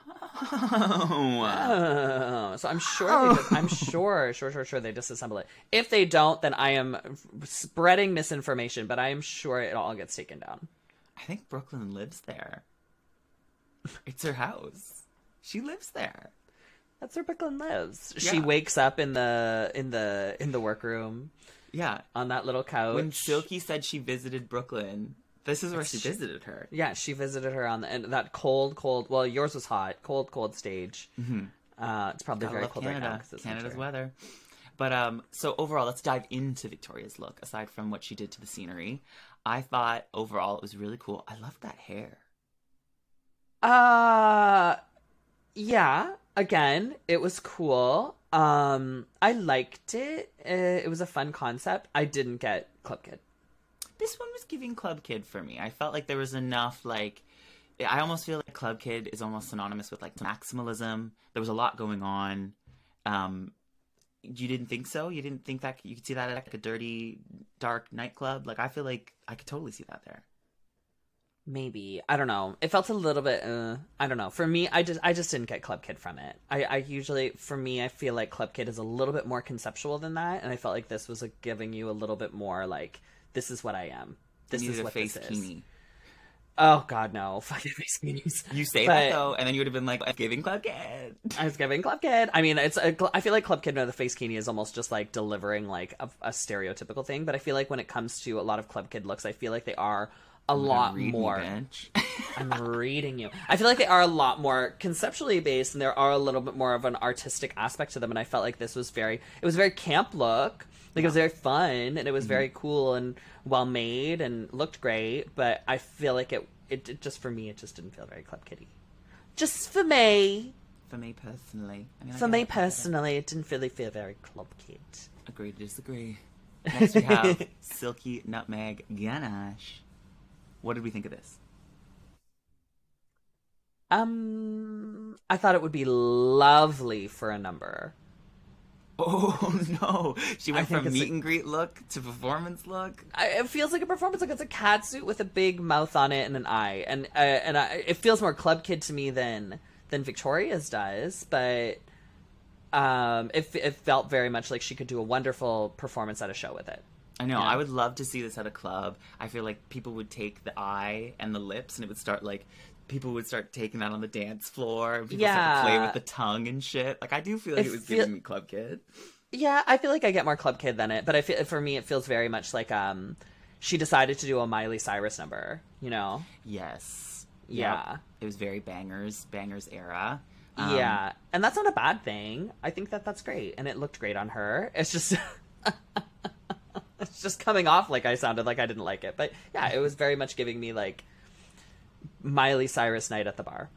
Oh, so I'm sure, they oh. dis- I'm sure, sure, sure, sure they disassemble it. If they don't, then I am spreading misinformation, but I am sure it all gets taken down. I think Brooke Lynn lives there. It's her house. She lives there. That's where Brooke Lynn lives. She wakes up in the in the in the workroom Yeah. on that little couch. When Silky said she visited Brooke Lynn, this is where she visited her. yeah, she visited her on the, and that cold, cold. Well, yours was hot, cold, cold stage. Uh, it's probably Gotta very cold right now Canada. it's Canada's winter. weather. But um, so overall, let's dive into Victoria's look. Aside from what she did to the scenery, I thought overall it was really cool. I loved that hair. Uh yeah, again, it was cool. Um I liked it. Uh, it was a fun concept. I didn't get Club Kid. This one was giving Club Kid for me. I felt like there was enough like. I almost feel like Club Kid is almost synonymous with like maximalism. There was a lot going on. Um, you didn't think so? You didn't think that you could see that at like a dirty, dark nightclub? Like I feel like I could totally see that there. Maybe. I don't know. It felt a little bit uh I don't know. For me, I just I just didn't get Club Kid from it. I I usually for me I feel like Club Kid is a little bit more conceptual than that and I felt like this was like, giving you a little bit more like this is what I am. This is what face this is. Oh god no. Fucking face beanies. You say But- that though, and then you would have been like, "I'm giving Club Kid." I was giving Club Kid. I mean, it's a, I feel like Club Kid no the face kini is almost just like delivering like a, a stereotypical thing. But I feel like when it comes to a lot of Club Kid looks, I feel like they are a lot Read me, more. bitch. I'm reading you. I feel like they are a lot more conceptually based, and there are a little bit more of an artistic aspect to them. And I felt like this was very, it was very camp look. Like it was very fun, and it was very mm-hmm. cool and well made, and looked great. But I feel like it, it, it just for me, it just didn't feel very Club Kitty. Just for me. For me personally, I mean, For me it. personally, it didn't really feel very Club Kid. Agree to disagree. Next we have Silky Nutmeg Ganache. What did we think of this? Um, I thought it would be lovely for a number. Oh no! She went from meet a- and greet look to performance look. I, it feels like a performance. look. it's a cat suit with a big mouth on it and an eye, and uh, and I, it feels more club kid to me than than Victoria's does. But um, it it felt very much like she could do a wonderful performance at a show with it. I know. Yeah. I would love to see this at a club. I feel like people would take the eye and the lips, and it would start like people would start taking that on the dance floor. People start to play with the tongue and shit. Like I do feel like It it, was feel- giving me Club Kid. Yeah, I feel like I get more club kid than it, but I feel for me it feels very much like um, she decided to do a Miley Cyrus number. You know? Yes. Yeah. Yep. It was very bangers, bangers era. Um, yeah, and that's not a bad thing. I think that that's great, and it looked great on her. It's just, it's just coming off like I sounded like I didn't like it, but yeah, it was very much giving me like Miley Cyrus night at the bar.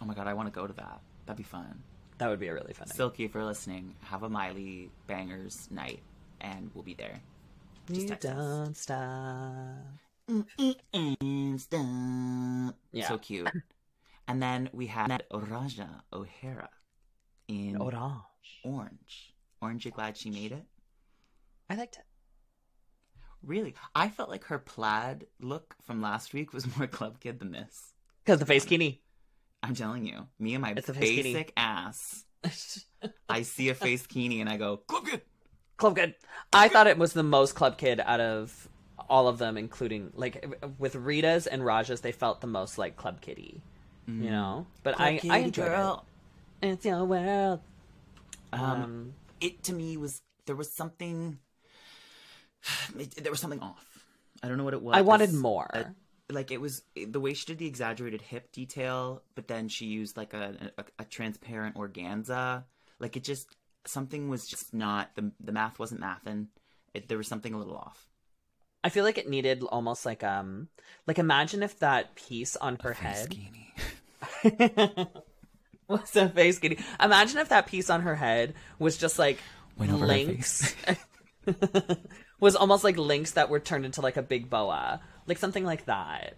Oh my god, I want to go to that. That'd be fun. That would be a really fun. night. Silky, if you're listening, have a Miley bangers night, and we'll be there. you text us. don't stop. Stop. Yeah. So cute. and then we had Ra'Jah O'Hara in Orange. orange. Orange, you glad she made it? I liked it. Really? I felt like her plaid look from last week was more club kid than this. Because the face kini. I'm telling you, me and my It's a face kini. basic ass. I see a face kini and I go, club kid. Club Kid. I thought it was the most Club Kid out of all of them, including like with Rita's and Ra'Jah's. They felt the most like Club Kitty, you know. But I, Club I Kid enjoyed girl. it. It's your world. Um, Um, it to me was there was something. It, there was something off. I don't know what it was. I wanted more. Like it was the way she did the exaggerated hip detail, but then she used like a a, a transparent organza. Like it just something was just not the the math wasn't mathin'. It, there was something a little off. I feel like it needed almost like um like imagine if that piece on her head was a face kitty. Imagine if that piece on her head was just like Went links. was almost like links that were turned into like a big boa, like something like that.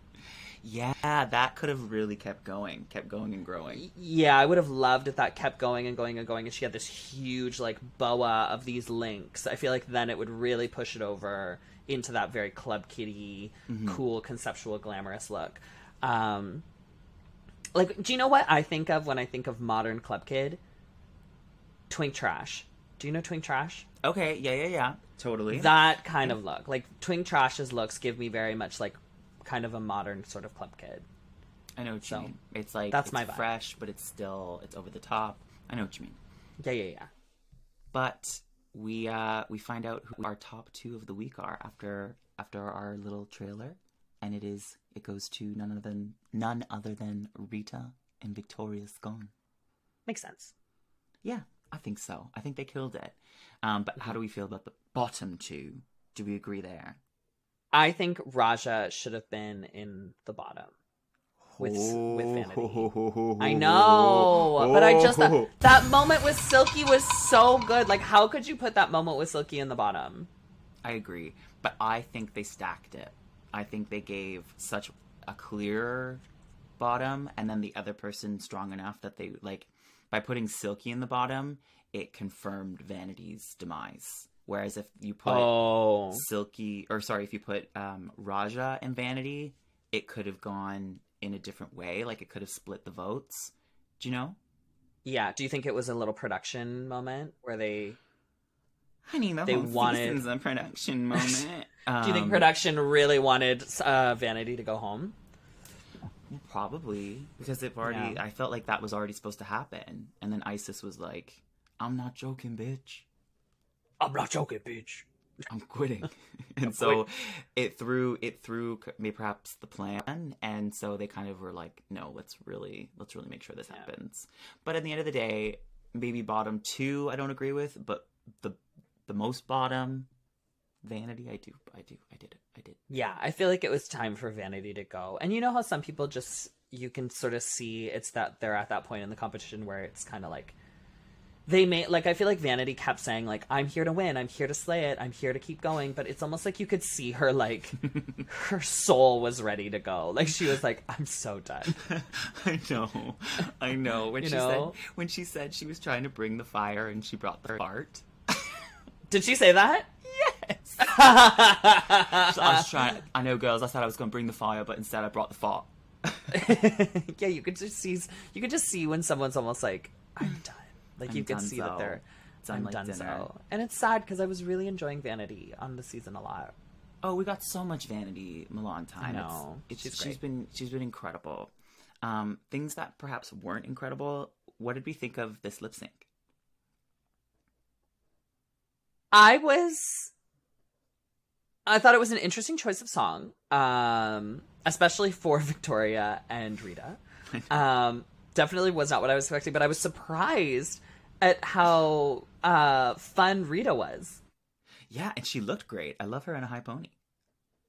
Yeah, that could have really kept going, kept going and growing. Yeah, I would have loved if that kept going and going and going, and she had this huge like boa of these links. I feel like then it would really push it over into that very club kitty, cool, conceptual, glamorous look. Um, like, do you know what I think of when I think of modern club kid? Twink trash. Do you know Twink trash? Okay, yeah, yeah, yeah, totally. That kind of look, like Twink trash's looks, give me very much like kind of a modern sort of club kid. I know what you So, mean. It's like that's it's my vibe. fresh, but it's still it's over the top. I know what you mean. Yeah, yeah, yeah. But we uh we find out who our top two of the week are after after our little trailer, and it is it goes to none other than none other than Rita and Victoria Scone. Makes sense. Yeah, I think so. I think they killed it. Um, but how do we feel about the bottom two? Do we agree there? I think Ra'Jah should have been in the bottom with with Vanity. I know, but I just thought, that moment with Silky was so good. Like, how could you put that moment with Silky in the bottom? I agree, but I think they stacked it. I think they gave such a clear bottom, and then the other person strong enough that they like by putting Silky in the bottom, it confirmed Vanity's demise. Whereas if you put Oh, Silky, or sorry, if you put um, Ra'Jah and Vanity, it could have gone in a different way. Like it could have split the votes. Do you know? yeah. Do you think it was a little production moment where they? Honey, the They whole wanted- a production moment. Do you think Um, production really wanted uh, Vanity to go home? Probably because they've already. Yeah. I felt like that was already supposed to happen, and then Icesis was like, "I'm not joking, bitch. I'm not joking, bitch. I'm quitting." and so it threw it threw maybe perhaps the plan, and so they kind of were like, "No, let's really let's really make sure this happens." But at the end of the day, maybe bottom two I don't agree with, but the the most bottom vanity I do I do I did it I did. Yeah, I feel like it was time for Vanity to go. And you know how some people just you can sort of see it's that they're at that point in the competition where it's kind of like they made like I feel like Vanity kept saying like I'm here to win, I'm here to slay it, I'm here to keep going, but it's almost like you could see her like her soul was ready to go. Like she was like I'm so done. I know, I know. When You she know? said when she said she was trying to bring the fire and she brought the fart. Did she say that? Yes. I was trying. I know, girls. I said I was going to bring the fire, but instead I brought the fart. yeah, you could just see you could just see when someone's almost like I'm done. Like I'm you could see that they're Done like done dinner. so. And it's sad because I was really enjoying Vanity on the season a lot. Oh, we got so much Vanity Milan time. I It's- know. It's, She's she's great. been she's been incredible. Um, things that perhaps weren't incredible. What did we think of this lip sync? I was I thought it was an interesting choice of song. Um especially for Victoria and Rita. Um definitely was not what I was expecting, but I was surprised at how uh fun Rita was. Yeah, and she looked great. I love her in a high pony.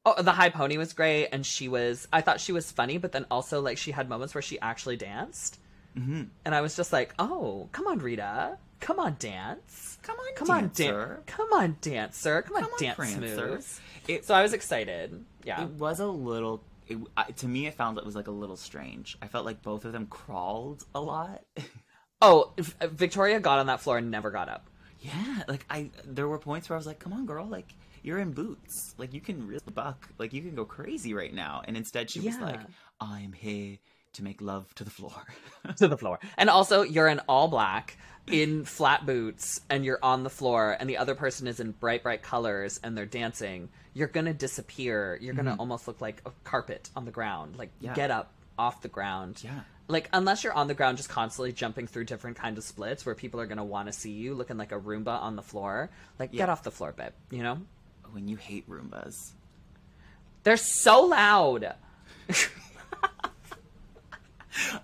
Oh, the high pony was great, and she was. I thought she was funny, but then also like she had moments where she actually danced, mm-hmm. and I was just like, "Oh, come on, Rita, come on, dance, Come on, come on, dancer. dance, come on, dancer, come on, Come on, dance Prancer. smooth." It, So I was excited. Yeah, it was a little. It, I, to me, it found it was like a little strange. I felt like both of them crawled a lot. Oh, V- uh, Victoria got on that floor and never got up. yeah, like I. There were points where I was like, "Come on, girl! Like you're in boots. Like you can really buck. Like you can go crazy right now." And instead, she was like, "I'm here to make love to the floor." to the floor. And also, you're in all black in flat boots and you're on the floor and the other person is in bright bright colors and they're dancing. You're going to disappear. You're going to mm-hmm. almost look like a carpet on the ground. Like Yeah. get up off the ground. Yeah. Like unless you're on the ground just constantly jumping through different kind of splits where people are going to want to see you looking like a Roomba on the floor, like Yeah. get off the floor, babe, you know? when you hate Roombas. They're so loud.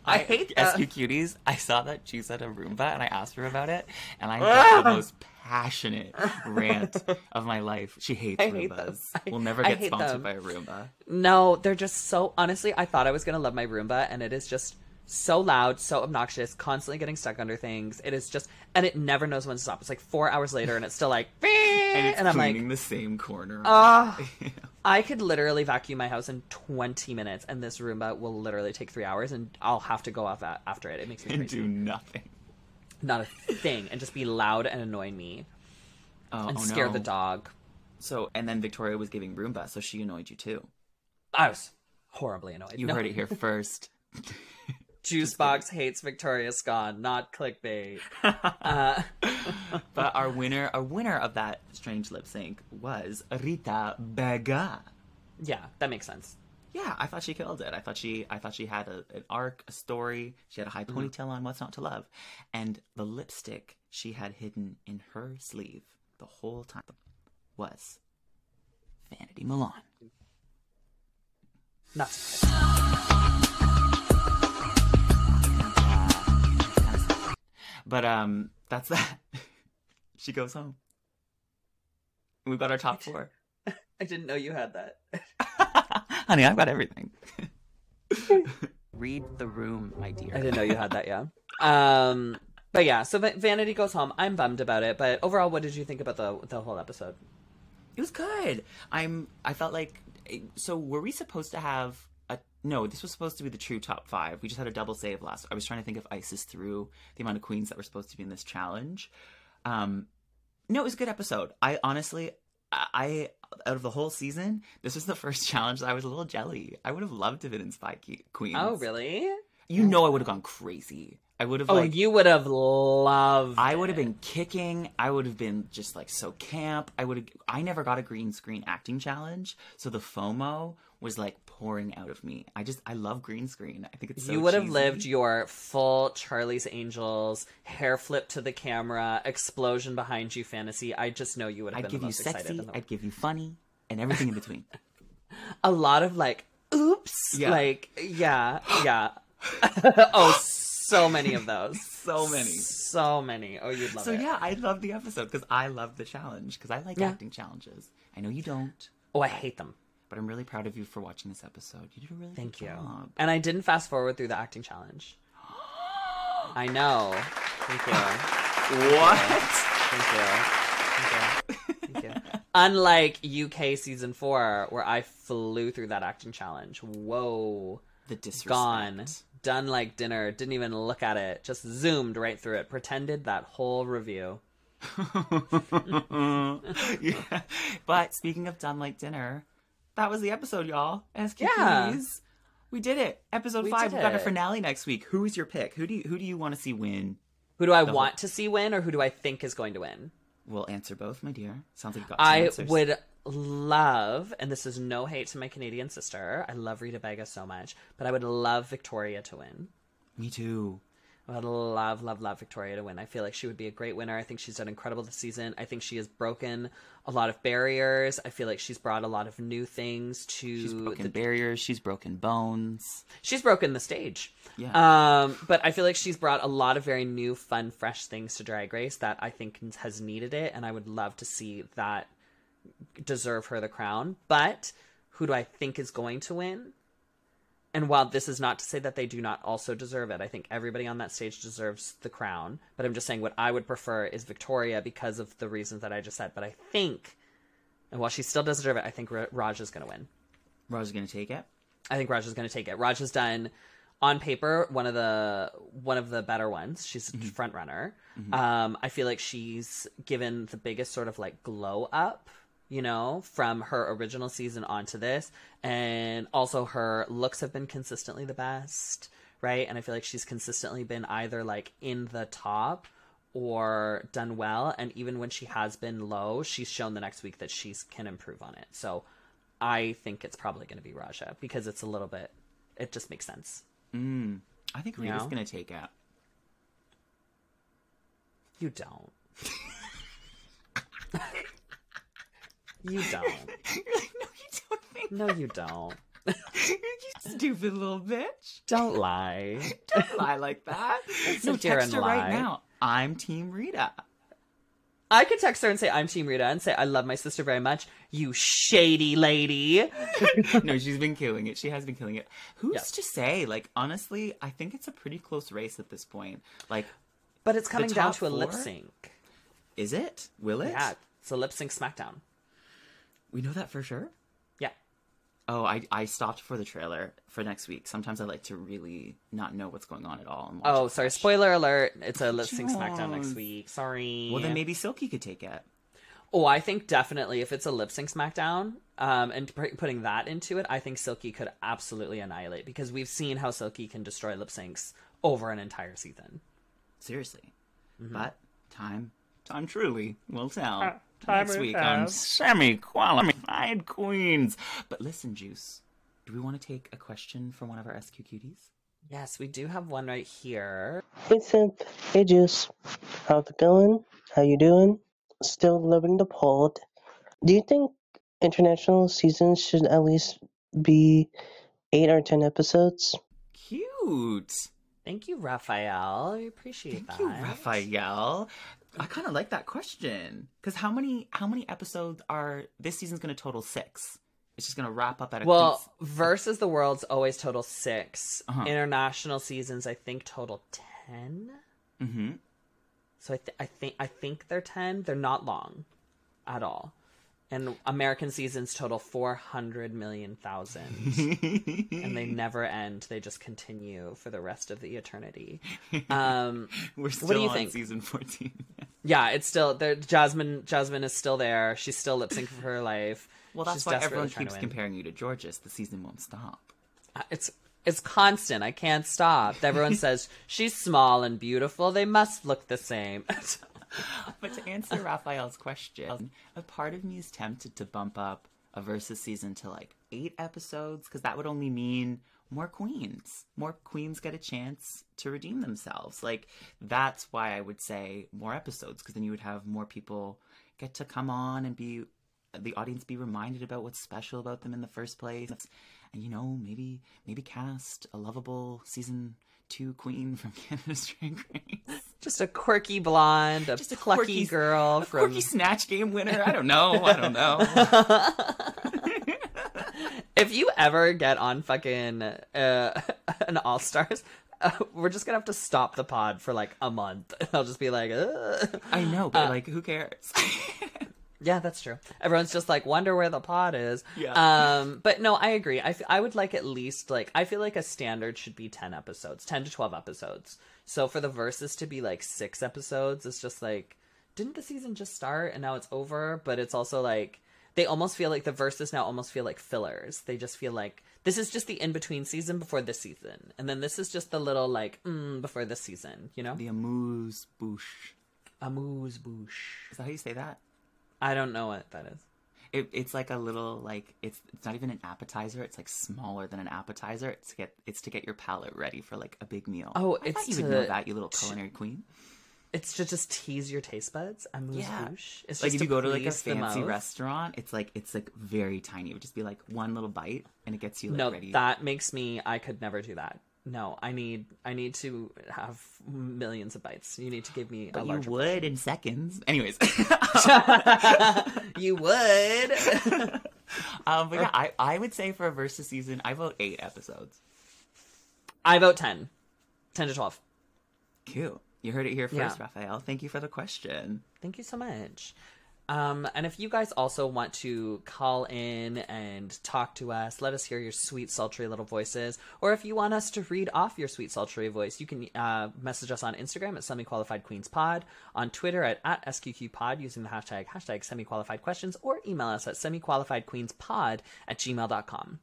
I hate SQ that. Cuties. I saw that she said a Roomba, and I asked her about it, and I got the ah! most passionate rant of my life. She hates I hate. Roombas. I- we'll never get sponsored them. by a Roomba. No, they're just so honestly, I thought I was gonna love my Roomba and it is just so loud, so obnoxious, constantly getting stuck under things. It is just and it never knows when to stop. It's like four hours later and it's still like And it's and I'm like the same corner. Ah. I could literally vacuum my house in 20 minutes, and this Roomba will literally take three hours, and I'll have to go off a- after it. It makes me do nothing. Not a thing, and just be loud and annoy me Oh, and oh, scare no. the dog. So, and then Victoria was giving Roomba, so she annoyed you too. I was horribly annoyed. You No. heard it here first. Juice Boxx hates Victoria Scone, not clickbait. Uh, but our winner, our winner of that strange lip sync was Rita Baga. Yeah, that makes sense. Yeah, I thought she killed it. I thought she, I thought she had a, an arc, a story. She had a high mm-hmm. ponytail on. What's not to love? And the lipstick she had hidden in her sleeve the whole time was Vanity Milan. Not But um, that's that. she goes home. We've got our top four. I didn't know you had that. Honey, I've got everything. Read the room, my dear. I didn't know you had that, yeah. Um, but yeah, so Vanity goes home. I'm bummed about it, but overall, what did you think about the the whole episode? It was good. I'm. I felt like. So were we supposed to have a? No, this was supposed to be the true top five. We just had a double save last. I was trying to think if Icesis threw the amount of queens that were supposed to be in this challenge. Um, no, it was a good episode. I honestly, I, out of the whole season, this was the first challenge that I was a little jelly. I would have loved to have been in Spy Queens. Oh, really? You know, I would have gone crazy. I would have Oh, like. you would have loved. I would have been kicking. I would have been just like so camp. I would have. I never got a green screen acting challenge, so the FOMO was like pouring out of me. I just I love green screen. I think it's so you would have lived your full Charlie's Angels hair flip to the camera, explosion behind you fantasy. I just know you would have I'd been give you sexy. I'd give you funny, and everything in between. a lot of like, oops, Yeah. like yeah, yeah. oh, so many of those. So many. So many. Oh, you'd love so it. So yeah, I love the episode because I love the challenge because I like Yeah. acting challenges. I know you don't, Oh, I hate them. But I'm really proud of you for watching this episode. You did a really good job. Thank good you. job. And I didn't fast forward through the acting challenge. I know. Thank you. What? Thank you. Thank you. Thank you. Unlike UK season four, where I flew through that acting challenge. Whoa. The disrespect. Gone. Done like dinner. Didn't even look at it. Just zoomed right through it. Pretended that whole review. yeah. But speaking of done like dinner, that was the episode, y'all. SQ Yeah. We did it. Episode We five. did We got a finale next week. Who is your pick? Who do you who do you want to see win? Who do I whole- want to see win, or who do I think is going to win? We'll answer both, my dear. Sounds like I answers. would love, and this is no hate to my Canadian sister. I love Rita Baga so much, but I would love Victoria to win. Me too. I would love, love, love Victoria to win. I feel like she would be a great winner. I think she's done incredible this season. I think she has broken a lot of barriers. I feel like she's brought a lot of new things to She's broken the barriers. She's broken bones. she's broken the stage. Yeah. Um, but I feel like she's brought a lot of very new, fun, fresh things to Drag Race that I think has needed it, and I would love to see that deserve her the crown. But who do I think is going to win? And while this is not to say that they do not also deserve it, I think everybody on that stage deserves the crown. But I'm just saying what I would prefer is Victoria because of the reasons that I just said. But I think, and while she still does deserve it, I think Raj is going to win. Raj is gonna take it. I think Raj is going to take it. Raj has done on paper one of the one of the better ones. She's a front runner. Um, I feel like she's given the biggest sort of like glow up, you know, from her original season onto this, and also her looks have been consistently the best, right? And I feel like she's consistently been either like in the top or done well and even when she has been low she's shown the next week that she can improve on it so I think it's probably going to be Ra'Jah because it's a little bit. It just makes sense. Mm. I think Rita's know? gonna take it. You don't. you don't. no, you don't think No, you don't. you stupid little bitch. Don't lie. Don't lie like that. no, sit here text her right now. I'm Team Rita. I could text her and say I'm Team Rita and say I love my sister very much. You shady lady. no, she's been killing it. She has been killing it. Who's to say? Like, honestly, I think it's a pretty close race at this point. Like, But it's coming down to a lip sync. is it? Will it? Yeah, it's a lip sync SmackDown. We know that for sure. Yeah. Oh, I I stopped for the trailer for next week. Sometimes I like to really not know what's going on at all. And watch Oh, sorry. fresh. Spoiler alert. It's a lip sync SmackDown next week. Sorry. Well, then maybe Silky could take it. Oh, I think definitely if it's a lip sync SmackDown, um, and p- putting that into it, I think Silky could absolutely annihilate because we've seen how Silky can destroy lip syncs over an entire season. Seriously. Mm-hmm. But time, time truly will tell. Uh, Next week on semi-qualified queens. But listen, Juice, do we want to take a question from one of our SQ cuties? Yes, we do have one right here. Hey Synth, hey Juice, how's it going? How you doing? Still living the pod. Do you think international seasons should at least be eight or ten episodes? Cute. Thank you, Raphael. We appreciate Thank that. you, Raphael. I kind of like that question because how many how many episodes are this season's going to total six? It's just going to wrap up at a Well, versus the world's always total 6 Uh-huh. International seasons, I think total ten. Mhm. So I, th- I think I think they're ten. They're not long, at all. And American seasons total four hundred million thousand, and they never end. They just continue for the rest of the eternity. Um, We're still do you on think? season fourteen. yeah, it's still there. Jasmine Jasmine is still there. She's still lip syncing for her life. well, that's She's why everyone keeps comparing you to Jorgeous. The season won't stop. Uh, It's it's constant. I can't stop. Everyone says she's small and beautiful. They must look the same. But to answer Raphael's question, a part of me is tempted to bump up a versus season to like eight episodes because that would only mean more queens. More queens get a chance to redeem themselves. Like that's why I would say more episodes because then you would have more people get to come on and be the audience be reminded about what's special about them in the first place and you know maybe maybe cast a lovable season two queen from Canada's Drag Race just a quirky blonde, a just a plucky quirky girl a from quirky snatch game winner. I don't know. I don't know. if you ever get on fucking uh, an All Stars, we're just gonna have to stop the pod for like a month. I'll just be like, Ugh. I know, but like, who cares? Yeah, that's true. Everyone's just like, wonder where the pot is. Yeah. Um, but no, I agree. I, f- I would like at least like I feel like a standard should be ten episodes, ten to twelve episodes. So for the verses to be like six episodes, it's just like, didn't the season just start and now it's over? But it's also like they almost feel like the verses now almost feel like fillers. They just feel like this is just the in between season before this season, and then this is just the little like mm, before this season. You know, the amuse bouche. amuse bouche. Is that how you say that? I don't know what that is. It, it's like a little like it's it's not even an appetizer. It's like smaller than an appetizer. It's to get it's to get your palate ready for like a big meal. Oh, I it's thought you would know that, you little culinary queen. It's to just tease your taste buds. Amuse Yeah. bouche. It's like just if you go to like a fancy restaurant, it's like it's like very tiny. It would just be like one little bite, and it gets you like no, ready. that makes me. I could never do that. No, I need. I need to have millions of bites. You need to give me a but you larger. would in seconds. Anyways, you would. um, but yeah, I I would say for a versus season, I vote eight episodes. I vote 10. 10 to 12. Cute. You heard it here first, Yeah. Raphael. Thank you for the question. Thank you so much. Um, and if you guys also want to call in and talk to us, let us hear your sweet, sultry little voices, or if you want us to read off your sweet, sultry voice, you can uh, message us on Instagram at semi-qualified queens pod, on Twitter at, at SQQ pod using the hashtag hashtag semi-qualified questions, or email us at semi-qualifiedqueenspod at gmail.com.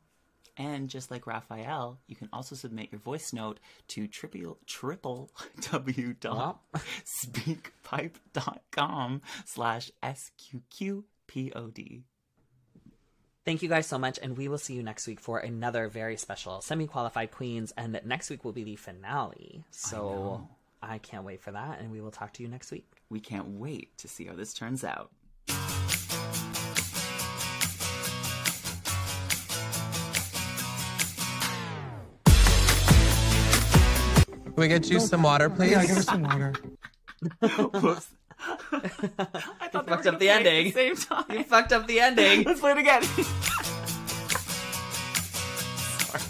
And just like Raphael, you can also submit your voice note to triple triple w dot speakpipe dot com slash sqqpod. Thank you guys so much, and we will see you next week for another very special semi-qualified queens, and next week will be the finale. So I can't wait for that, and we will talk to you next week. We can't wait to see how this turns out. Can we get you some water, please? Yeah, give her some water. Whoops. I thought they were fucked gonna up the play at ending. the same time. You fucked up the ending. Let's play it again. Sorry.